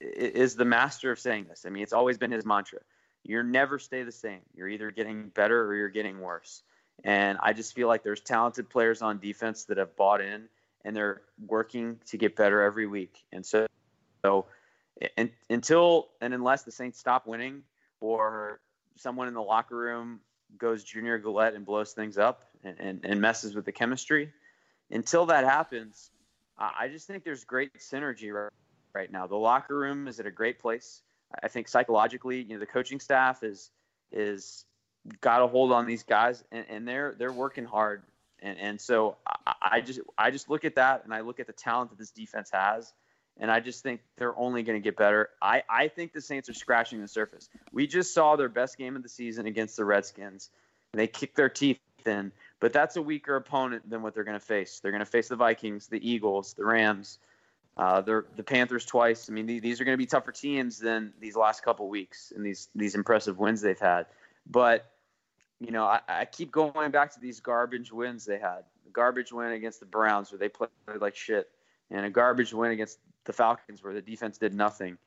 is the master of saying this. I mean, it's always been his mantra. You're never stay the same. You're either getting better or you're getting worse. And I just feel like there's talented players on defense that have bought in and they're working to get better every week. And so so and, until and unless the Saints stop winning or someone in the locker room goes Junior Galette and blows things up and, and, and messes with the chemistry, until that happens, I just think there's great synergy right, right now. The locker room is at a great place. I think psychologically, you know, the coaching staff is is got a hold on these guys, and, and they're they're working hard. And, and so I, I just I just look at that, and I look at the talent that this defense has, and I just think they're only going to get better. I, I think the Saints are scratching the surface. We just saw their best game of the season against the Redskins. And they kicked their teeth in, but that's a weaker opponent than what they're going to face. They're going to face the Vikings, the Eagles, the Rams, uh, the Panthers twice. I mean, these are going to be tougher teams than these last couple weeks and these these impressive wins they've had. But you know, I, I keep going back to these garbage wins they had. The garbage win against the Browns where they played like shit, and a garbage win against the Falcons where the defense did nothing.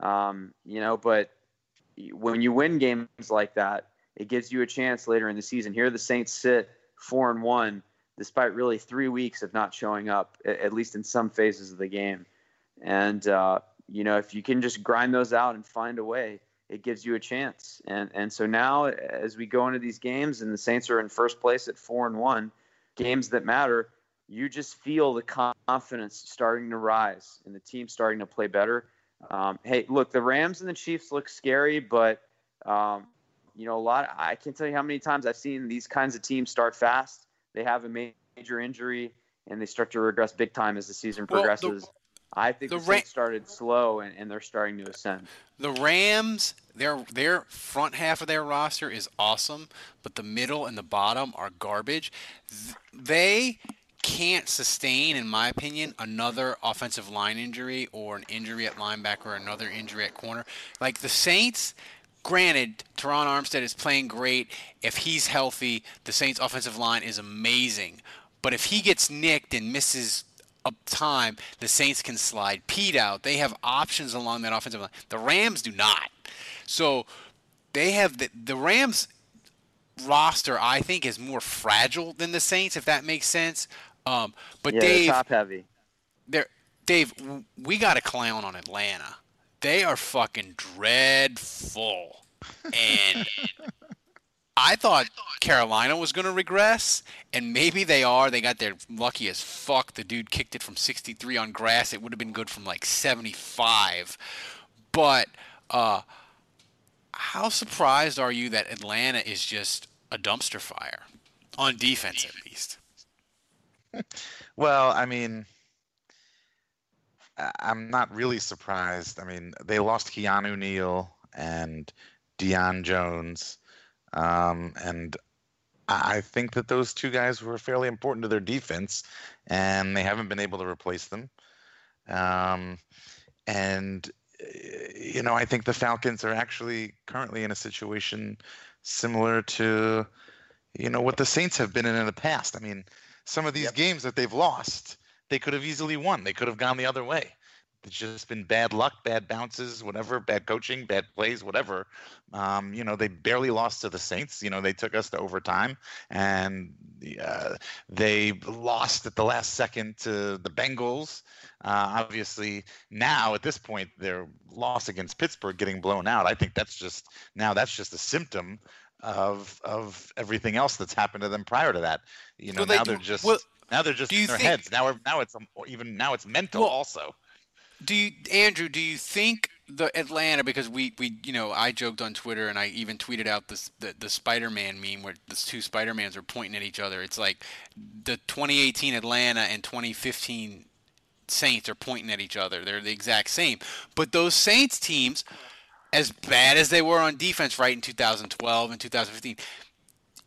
Um, you know, but when you win games like that, it gives you a chance later in the season. Here, the Saints sit four and one, despite really three weeks of not showing up, at least in some phases of the game. And uh, you know, if you can just grind those out and find a way, it gives you a chance. And and so now, as we go into these games, and the Saints are in first place at four and one, games that matter you just feel the confidence starting to rise and the team starting to play better. Um, hey, look, the Rams and the Chiefs look scary, but um, you know a lot. I can't tell you how many times I've seen these kinds of teams start fast. They have a major injury and they start to regress big time as the season progresses. Well, the, I think the, the Ram- started slow and, and they're starting to ascend. The Rams, their their front half of their roster is awesome, but the middle and the bottom are garbage. They can't sustain, in my opinion, another offensive line injury or an injury at linebacker or another injury at corner. Like the Saints, granted, Terron Armstead is playing great. If he's healthy, the Saints' offensive line is amazing. But if he gets nicked and misses up time, the Saints can slide Peat out. They have options along that offensive line. The Rams do not. So they have the, the Rams roster I think is more fragile than the Saints if that makes sense. Um, but yeah, Dave, top heavy. There, Dave, we got a clown on Atlanta. They are fucking dreadful, and I thought Carolina was going to regress, and maybe they are. They got their lucky as fuck. The dude kicked it from 63 on grass. It would have been good from like 75. But uh, how surprised are you that Atlanta is just a dumpster fire on defense, at least? well, I mean, I'm not really surprised. I mean, they lost Keanu Neal and Deion Jones, um, and I think that those two guys were fairly important to their defense, and they haven't been able to replace them. Um, and you know, I think the Falcons are actually currently in a situation similar to, you know, what the Saints have been in in the past. I mean, some of these yep. games that they've lost, they could have easily won. They could have gone the other way. It's just been bad luck, bad bounces, whatever, bad coaching, bad plays, whatever. Um, you know, they barely lost to the Saints. You know, they took us to overtime, and uh, they lost at the last second to the Bengals. Uh, obviously, now at this point, their loss against Pittsburgh getting blown out. I think that's just now that's just a symptom of of everything else that's happened to them prior to that. You know, well, they, now they're just well, now they're just in their think, heads. Now now it's even now it's mental well, also. Do you, Andrew? Do you think the Atlanta? Because we, we, you know, I joked on Twitter and I even tweeted out this the, the Spider-Man meme where the two Spider-Mans are pointing at each other. It's like the 2018 Atlanta and 2015 Saints are pointing at each other. They're the exact same. But those Saints teams, as bad as they were on defense, right in 2012 and 2015,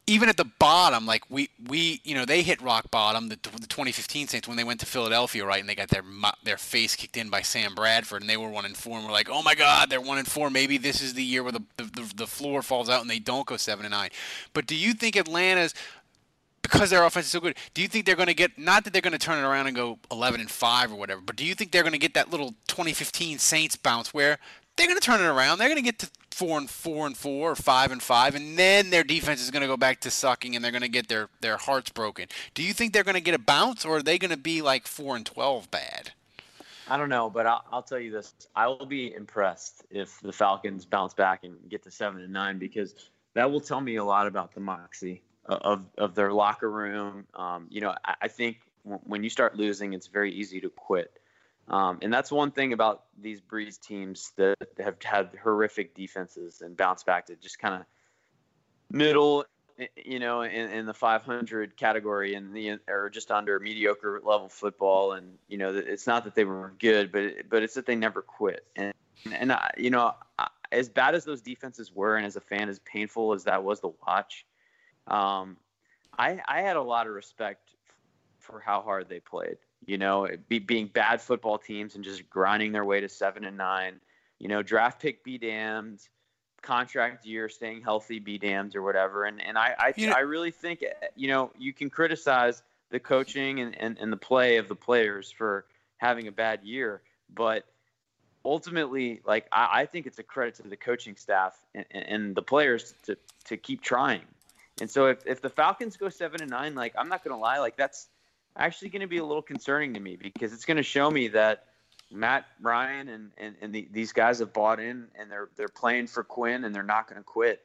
even at the bottom, like we we you know they hit rock bottom the, the 2015 Saints when they went to Philadelphia, right, and they got their their face kicked in by Sam Bradford, and they were one and four, and we're like, oh my God, they're one and four. Maybe this is the year where the the, the floor falls out and they don't go seven and nine. But do you think Atlanta's because their offense is so good, do you think they're going to get not that they're going to turn it around and go 11 and 5 or whatever, but do you think they're going to get that little 2015 Saints bounce where they're going to turn it around. They're going to get to four and four and four or five and five, and then their defense is going to go back to sucking, and they're going to get their their hearts broken. Do you think they're going to get a bounce, or are they going to be like four and twelve bad? I don't know, but I'll, I'll tell you this: I will be impressed if the Falcons bounce back and get to seven and nine because that will tell me a lot about the moxie of of their locker room. Um, you know, I, I think when you start losing, it's very easy to quit. Um, and that's one thing about these Brees teams that have had horrific defenses and bounce back to just kind of middle, you know, in, in, the 500 category and the or just under mediocre level football. And you know, it's not that they were good, but but it's that they never quit. And and I, you know, as bad as those defenses were, and as a fan, as painful as that was to watch, um, I I had a lot of respect for how hard they played you know, be, being bad football teams and just grinding their way to seven and nine. You know, draft pick be damned, contract year, staying healthy be damned, or whatever. And and I I, you know, I really think eh, you know you can criticize the coaching and, and, and the play of the players for having a bad year, but ultimately, like I, I think it's a credit to the coaching staff and, and the players to to keep trying. And so if, if the Falcons go seven and nine, like I'm not gonna lie, like that's actually going to be a little concerning to me because it's going to show me that Matt Ryan and, and, and the, these guys have bought in and they're they're playing for Quinn and they're not going to quit.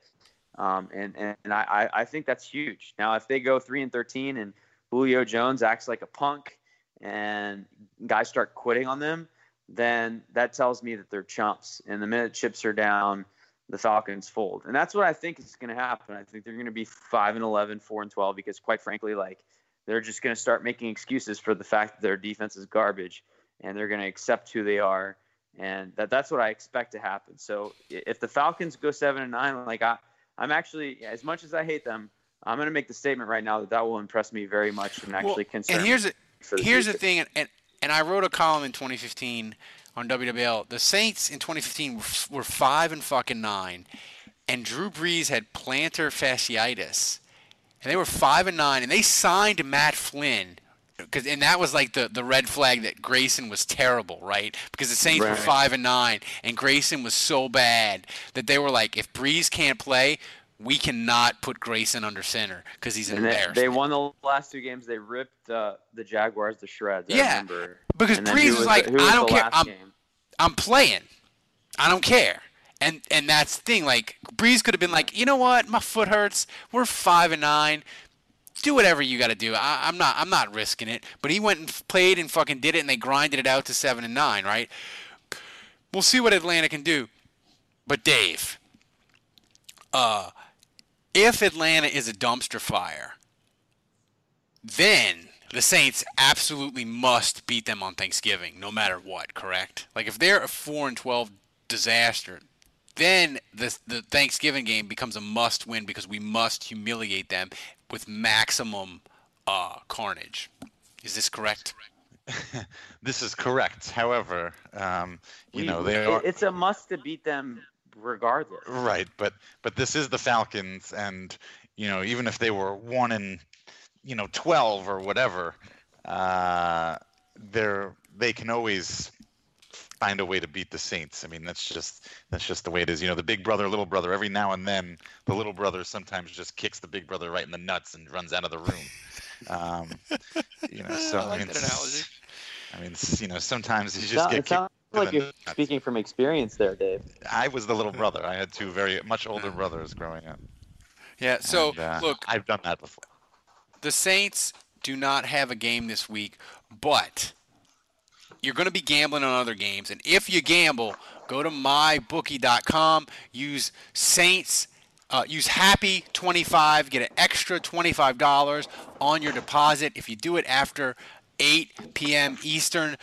Um, and and, I, I think that's huge. Now, if they go three and thirteen and Julio Jones acts like a punk and guys start quitting on them, then that tells me that they're chumps. And the minute chips are down, the Falcons fold. And that's what I think is going to happen. I think they're going to be 5 and 11, 4 and 12 because quite frankly like they're just going to start making excuses for the fact that their defense is garbage and they're going to accept who they are and that that's what I expect to happen. So if the Falcons go 7 and 9 like I I'm actually as much as I hate them, I'm going to make the statement right now that that will impress me very much and actually well, concern And here's the here's future. the thing and and I wrote a column in 2015 on WWL. The Saints in 2015 were, were 5 and fucking 9 and Drew Brees had plantar fasciitis and they were five and nine, and they signed Matt Flynn. Cause, and that was like the, the red flag that Grayson was terrible, right? Because the Saints right. were five and nine, and Grayson was so bad that they were like, if Brees can't play, we cannot put Grayson under center because he's an and embarrassment. They, they won the last two games. They ripped uh, the Jaguars to shreds. I yeah, remember. because Brees was, was like, I don't care. I'm, I'm playing. I don't care. And and that's the thing. Like Brees could have been like, you know what, my foot hurts. We're five and nine. Do whatever you got to do. I, am not I'm not risking it. But he went and played and fucking did it, and they grinded it out to seven and nine. Right. We'll see what Atlanta can do. But Dave, uh, if Atlanta is a dumpster fire, then the Saints absolutely must beat them on Thanksgiving, no matter what. Correct? Like if they're a four and twelve disaster, then the the Thanksgiving game becomes a must win because we must humiliate them with maximum uh, carnage. Is this correct? this is correct. However, um, you We- know they are It's a must to beat them regardless. right, but but this is the Falcons, and you know even if they were one in you know twelve or whatever, uh, they're they can always find a way to beat the Saints. I mean that's just that's just the way it is. You know the big brother, little brother. Every now and then, the little brother sometimes just kicks the big brother right in the nuts and runs out of the room. Um, you know, so I like mean, that analogy. I mean, you know, sometimes you just sound- get it sounds kicked like you're nuts. speaking from experience there, Dave. I was the little brother. I had two very much older brothers growing up. Yeah. So And, uh, look, I've done that before. the Saints do not have a game this week, but you're going to be gambling on other games. And if you gamble, go to mybookie.com, use Saints, uh, use Happy 25, get an extra $25 on your deposit if you do it after 8 p.m. Eastern.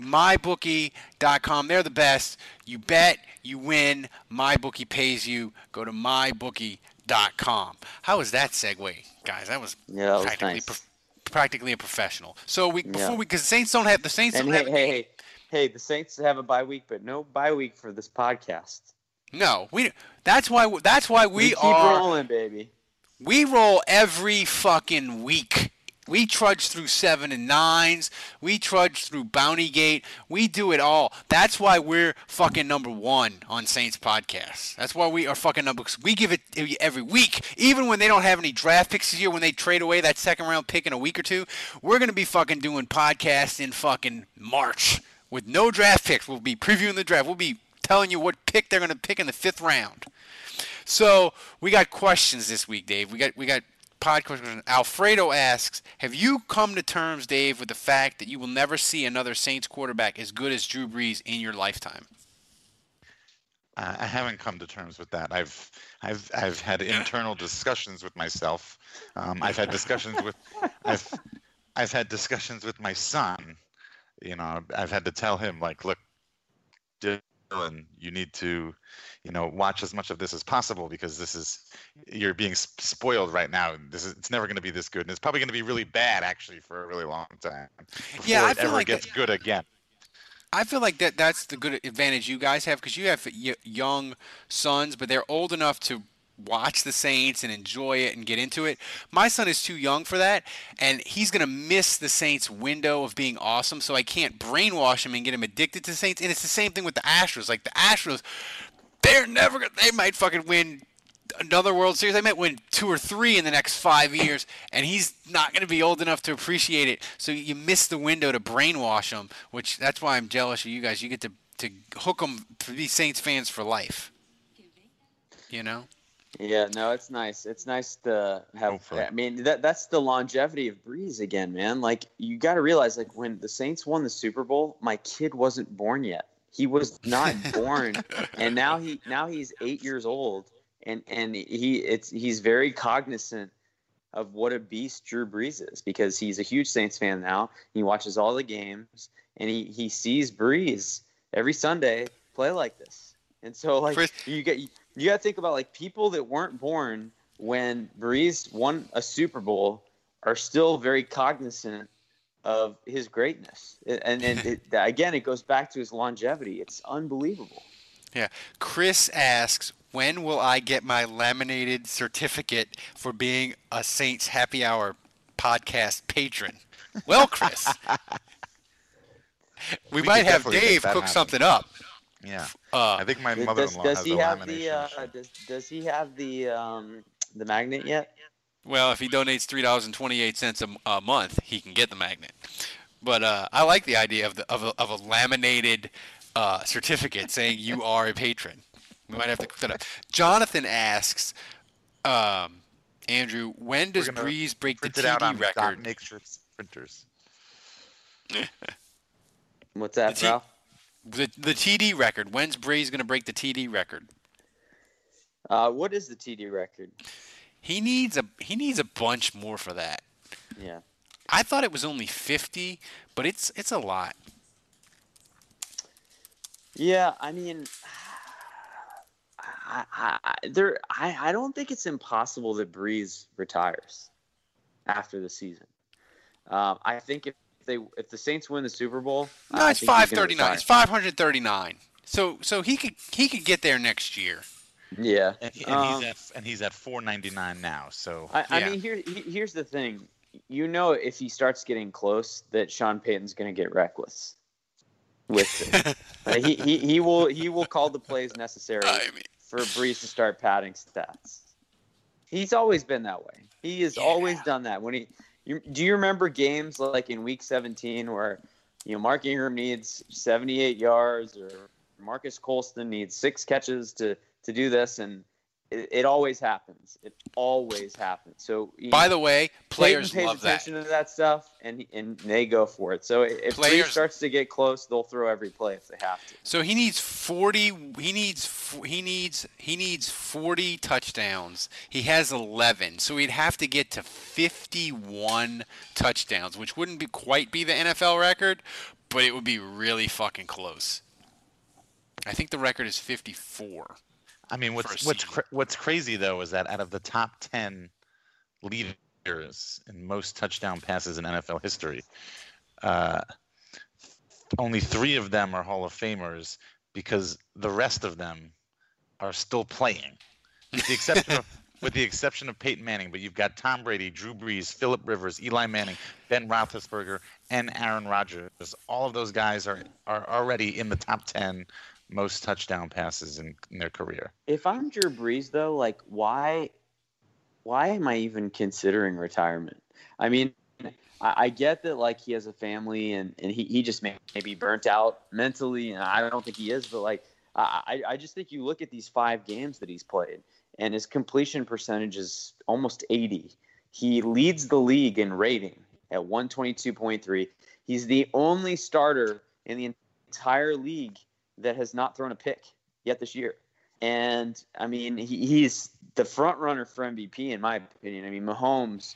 MyBookie.com, they're the best. You bet, you win. MyBookie pays you. Go to MyBookie.com. How was that segue, guys? That was Yeah, that was practically nice. Practically a professional. So we Yeah. we because the Saints don't have the Saints And don't hey, have hey, hey, hey, the Saints have a bye week, but no bye week for this podcast. no we that's why that's why we, keep are rolling, baby. we roll every fucking week. We trudge through seven and nines. We trudge through Bounty Gate. We do it all. That's why we're fucking number one on Saints podcast. That's why we are fucking number. We give it every week, even when they don't have any draft picks this year. When they trade away that second round pick in a week or two, we're gonna be fucking doing podcasts in fucking March with no draft picks. We'll be previewing the draft. We'll be telling you what pick they're gonna pick in the fifth round. So we got questions this week, Dave. We got we got pod questions. Alfredo asks, "Have you come to terms, Dave, with the fact that you will never see another Saints quarterback as good as Drew Brees in your lifetime?" I haven't come to terms with that. I've I've I've had internal discussions with myself. Um, I've had discussions with I've I've had discussions with my son. You know, I've had to tell him like, look, Dylan, you need to, you know, watch as much of this as possible because this is you're being spoiled right now. This is it's never going to be this good, and it's probably going to be really bad actually for a really long time before Yeah, I it ever like gets that- good again. I feel like that that's the good advantage you guys have because you have y- young sons, but they're old enough to watch the Saints and enjoy it and get into it. My son is too young for that, and he's gonna miss the Saints' window of being awesome. So I can't brainwash him and get him addicted to the Saints. And it's the same thing with the Astros. Like the Astros, they're never gonna. They might fucking win another World Series. They might win two or three in the next five years, and he's not going to be old enough to appreciate it. So you miss the window to brainwash him, which that's why I'm jealous of you guys. You get to to hook them to be Saints fans for life. You know. Yeah, no, it's nice. It's nice to have. Hopefully. I mean, that that's the longevity of Brees again, man. Like you got to realize, like when the Saints won the Super Bowl, my kid wasn't born yet. He was not born, and now he now he's eight years old, and and he it's he's very cognizant of what a beast Drew Brees is because he's a huge Saints fan now. He watches all the games, and he he sees Brees every Sunday play like this, and so like you get you got to think about like people that weren't born when Brees won a Super Bowl are still very cognizant of his greatness, and and it, again, it goes back to his longevity. It's unbelievable. Yeah. Chris asks, when will I get my laminated certificate for being a Saints Happy Hour podcast patron? Well, Chris, we, We might have Dave cook happen. something up. Yeah, Uh, I think my Does, mother-in-law does has he a have lamination. the uh, does, does he have the um, the magnet yet? Well, if he donates three dollars and twenty-eight a month, he can get the magnet. But uh, I like the idea of the of a, of a laminated uh, certificate saying you are a patron. We might have to cook that up. Jonathan asks, um, Andrew, when does gonna Brees break the Print it out on TD dot record? matrix printers. What's that, The T- Ralph? The the TD record. When's Brees going to break the TD record? Uh, what is the TD record? He needs a he needs a bunch more for that. Yeah. I thought it was only fifty, but it's it's a lot. Yeah, I mean, I, I, there, I, I don't think it's impossible that Brees retires. after the season. Um, I think if they if the Saints win the Super Bowl, no, it's think he's gonna five thirty nine. It's five hundred thirty nine. So so he could he could get there next year. Yeah, And, he- and Um, he's at and he's at 4.99 now. So I, I Yeah. mean, here, here's the thing. You know, if he starts getting close, that Sean Payton's going to get reckless with it. Uh, he, he he will he will call the plays necessary I mean, for Brees to start padding stats. He's always been that way. He has always done that. When he, you, do you remember games like in Week 17 where, you know, Mark Ingram needs 78 yards or Marques Colston needs six catches to to do this, and it, it always happens. It always happens. So by the way, players Payton pays love that. attention to that stuff, and and they go for it. So if Players- starts to get close, they'll throw every play if they have to. So he needs 40 he needs he needs he needs 40 touchdowns. He has 11. So he'd have to get to 51 touchdowns, which wouldn't be quite be the NFL record, but it would be really fucking close. I think the record is 54. I mean, what's what's cra- what's crazy though is that out of the top 10 leaders in most touchdown passes in NFL history, uh, only three of them are Hall of Famers because the rest of them are still playing, with the exception of with the exception of Peyton Manning. But you've got Tom Brady, Drew Brees, Philip Rivers, Eli Manning, Ben Roethlisberger, and Aaron Rodgers. All of those guys are are already in the top 10 most touchdown passes in, in their career. If I'm Drew Brees, though, like why, why am I even considering retirement? I mean, I, get that like he has a family and, and he, he just may, may be burnt out mentally, and I don't think he is, but like I, I I just think you look at these five games that he's played, and his completion percentage is almost 80. He leads the league in rating at 122.3. He's the only starter in the entire league that has not thrown a pick yet this year. And I mean, he, he's the front runner for MVP in my opinion. I mean, Mahomes,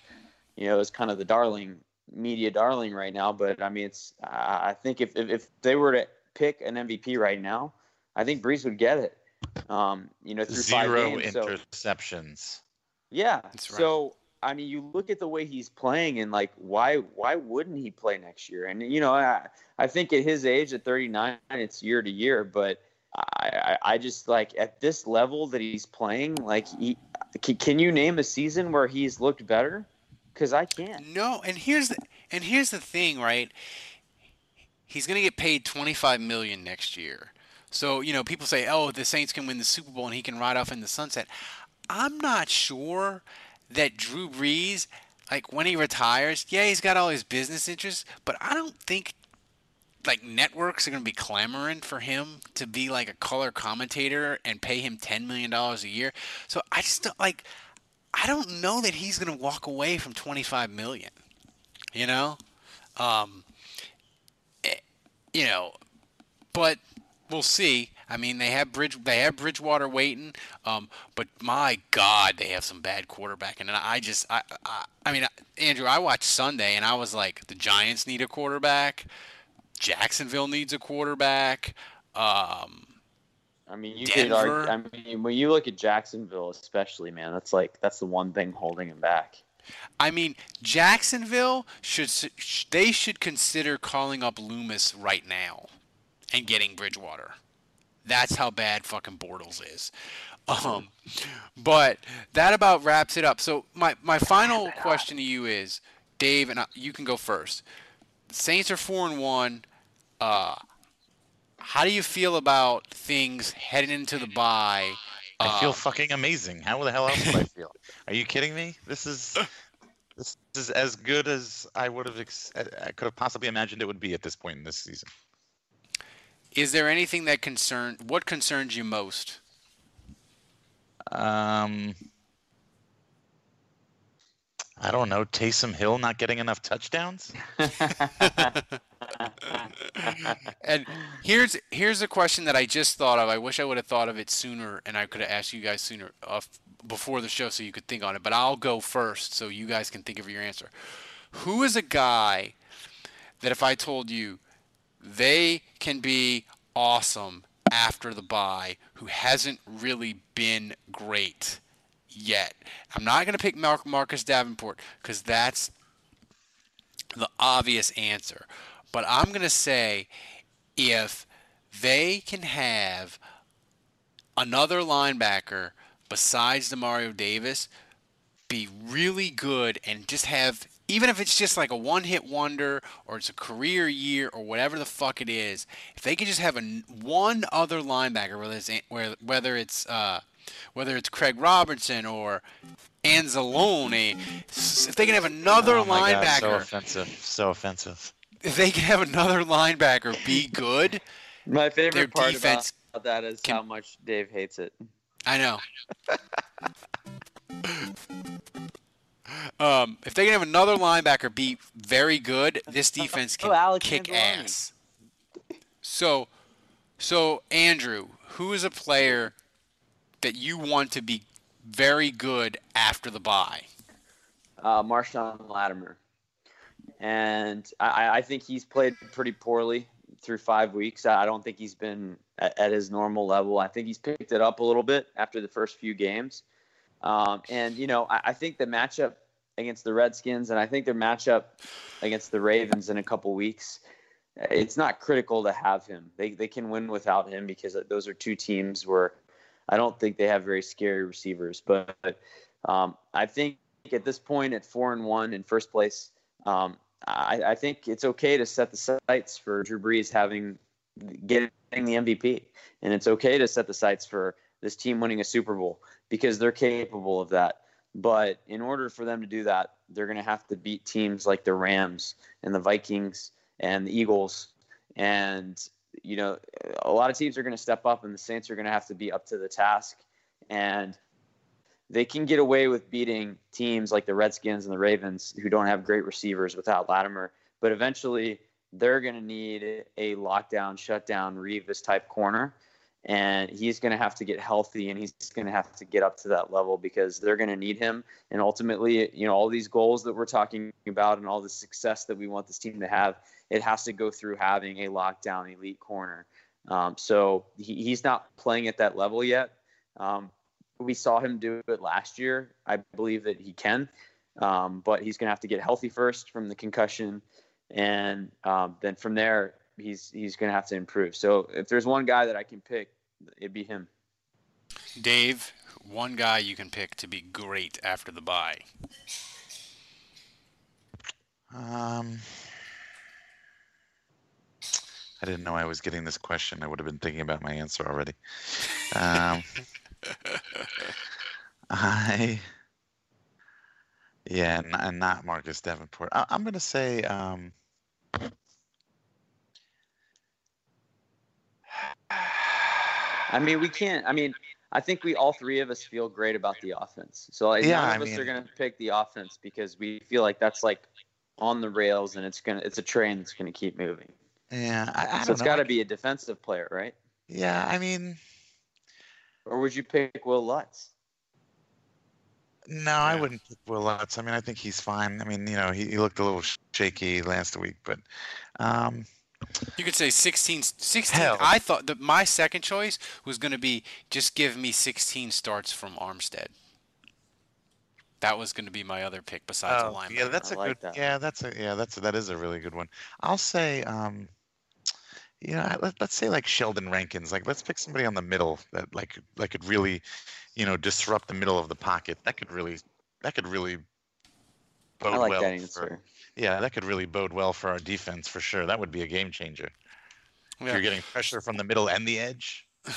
you know, is kind of the darling, media darling right now. But I mean, it's I I think if if, if they were to pick an MVP right now, I think Brees would get it. Um, you know, through five Zero games. So interceptions. yeah. That's right. So I mean, you look at the way he's playing, and like, why why wouldn't he play next year? And you know, I I think at his age, at 39, it's year to year. But I I, just like at this level that he's playing, like, he, can, can you name a season where he's looked better? Because I can't. No, and here's the and here's the thing, right? He's going to get paid 25 million next year. So, you know, people say, "Oh, the Saints can win the Super Bowl and he can ride off in the sunset." I'm not sure that Drew Brees like when he retires, yeah, he's got all his business interests, but I don't think like networks are going to be clamoring for him to be like a color commentator and pay him 10 million dollars a year. So I just don't, like I don't know that he's going to walk away from 25 million. You know? Um eh, you know, but we'll see. I mean, they have Bridge, they have Bridgewater waiting, um, but my God, they have some bad quarterbacking, and I just, I, I, I mean, Andrew, I watched Sunday, and I was like, the Giants need a quarterback, Jacksonville needs a quarterback, um, I mean, you could argue. Denver. I mean, when you look at Jacksonville, especially, man, that's like that's the one thing holding him back. I mean, Jacksonville should, they should consider calling up Loomis right now, and getting Bridgewater. That's how bad fucking Bortles is. Um, but that about wraps it up. So my my final question to you is, Dave, and I, you can go first. Saints are four and one. Uh, how do you feel about things heading into the bye? I feel Uh, fucking amazing. How the hell else would I feel? Are you kidding me? This is this is as good as I would have ex- I could have possibly imagined it would be at this point in this season. Is there anything that concern? What concerns you most? Um, I don't know. Taysom Hill not getting enough touchdowns. And here's here's a question that I just thought of. I wish I would have thought of it sooner, and I could have asked you guys sooner uh, before the show, so you could think on it. But I'll go first, so you guys can think of your answer. Who is a guy that if I told you they can be awesome after the bye, who hasn't really been great yet. I'm not going to pick Mar- Marcus Davenport because that's the obvious answer. But I'm going to say if they can have another linebacker besides Demario Davis be really good and just have even if it's just like a one hit wonder or it's a career year or whatever the fuck it is, if they could just have a one other linebacker, whether it's whether it's uh, whether it's Craig Robertson or Anzalone, if they can have another oh my linebacker, God, so offensive, so offensive. If they can have another linebacker be good, my favorite their part defense about that is can- how much Dave hates it. I know. um, if they can have another linebacker be very good, this defense can Oh, kick Anzalone. ass. So, so Andrew, who is a player that you want to be very good after the bye? uh, Marshon Lattimore, and I, I think he's played pretty poorly through five weeks. I I don't think he's been at, at his normal level. I think he's picked it up a little bit after the first few games, um, and you know I, I think the matchup against the Redskins and I think their matchup against the Ravens in a couple weeks. It's not critical to have him. They, they can win without him because those are two teams where I don't think they have very scary receivers. But um, I think at this point, at four and one in first place, um, I, I think it's okay to set the sights for Drew Brees having getting the MVP, and it's okay to set the sights for this team winning a Super Bowl because they're capable of that. But in order for them to do that, they're going to have to beat teams like the Rams and the Vikings and the Eagles. And, you know, a lot of teams are going to step up, and the Saints are going to have to be up to the task. And they can get away with beating teams like the Redskins and the Ravens who don't have great receivers without Lattimore. But eventually, they're going to need a lockdown, shutdown, Revis type corner. And he's going to have to get healthy and he's going to have to get up to that level because they're going to need him. And ultimately, you know, all these goals that we're talking about and all the success that we want this team to have, it has to go through having a lockdown elite corner. Um, so he, he's not playing at that level yet. Um, we saw him do it last year. I believe that he can, um, but he's going to have to get healthy first from the concussion, and um, then from there he's he's going to have to improve. So if there's one guy that I can pick, it'd be him. Dave, one guy you can pick to be great after the bye. Um, I didn't know I was getting this question. I would have been thinking about my answer already. Um, I, yeah, and, and not Marcus Davenport. I, I'm going to say, um, I mean, we can't. I mean, I think we all three of us feel great about the offense. So like, Yeah, none I of us mean- are going to pick the offense because we feel like that's like on the rails and it's gonna it's a train that's going to keep moving. yeah, I, I so it's got to be a defensive player, right? Yeah, I mean, Or would you pick Will Lutz? no, I wouldn't pick Will Lutz. I mean, I think he's fine. I mean, you know, he, he looked a little shaky last week, but um, You could say 16. 16 Hell. I thought that my second choice was going to be just give me 16 starts from Armstead. That was going to be my other pick besides a Oh, linebacker. yeah, that's a good. Yeah, that's a yeah, that's a, that is a really good one. I'll say, um, you know, let, let's say like Sheldon Rankins. Like, let's pick somebody on the middle that like like could really, you know, disrupt the middle of the pocket. That could really that could really bode I like well. that for- answer. Yeah, that could really bode well for our defense for sure. That would be a game changer. If Yeah. you're getting pressure from the middle and the edge.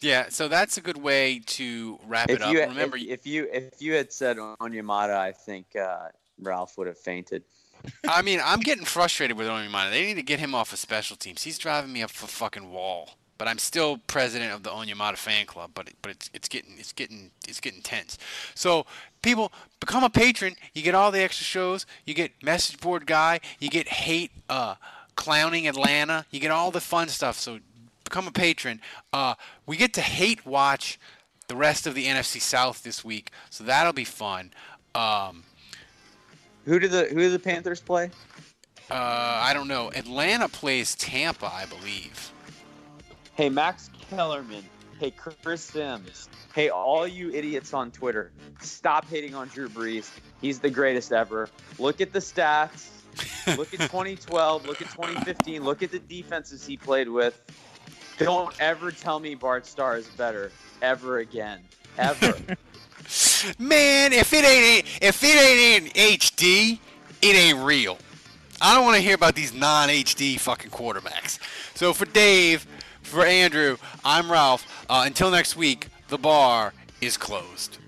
Yeah, so that's a good way to wrap If it up. you Remember, if, if you if you had said Onyemata, I think uh, Ralph would have fainted. I mean, I'm getting frustrated with Onyemata. They need to get him off of special teams. He's driving me up a fucking wall. But I'm still president of the Onyemata fan club. But it, but it's it's getting it's getting it's getting tense. So people become a patron. You get all the extra shows. You get message board guy. You get hate uh, clowning Atlanta. You get all the fun stuff. So become a patron. Uh, we get to hate watch the rest of the NFC South this week. So that'll be fun. Um, Who do the who do the Panthers play? uh, I don't know. Atlanta plays Tampa, I believe. Hey, Max Kellerman Hey, Chris Sims. Hey, all you idiots on Twitter, stop hating on Drew Brees. He's the greatest ever. Look at the stats. look at 2012. Look at 2015. Look at the defenses he played with. Don't ever tell me Bart Starr is better ever again. Ever. Man, if it ain't if it ain't in HD, it ain't real. I don't want to hear about these non-HD fucking quarterbacks. So for Dave, for Andrew, I'm Ralph. Uh, until next week, the bar is closed.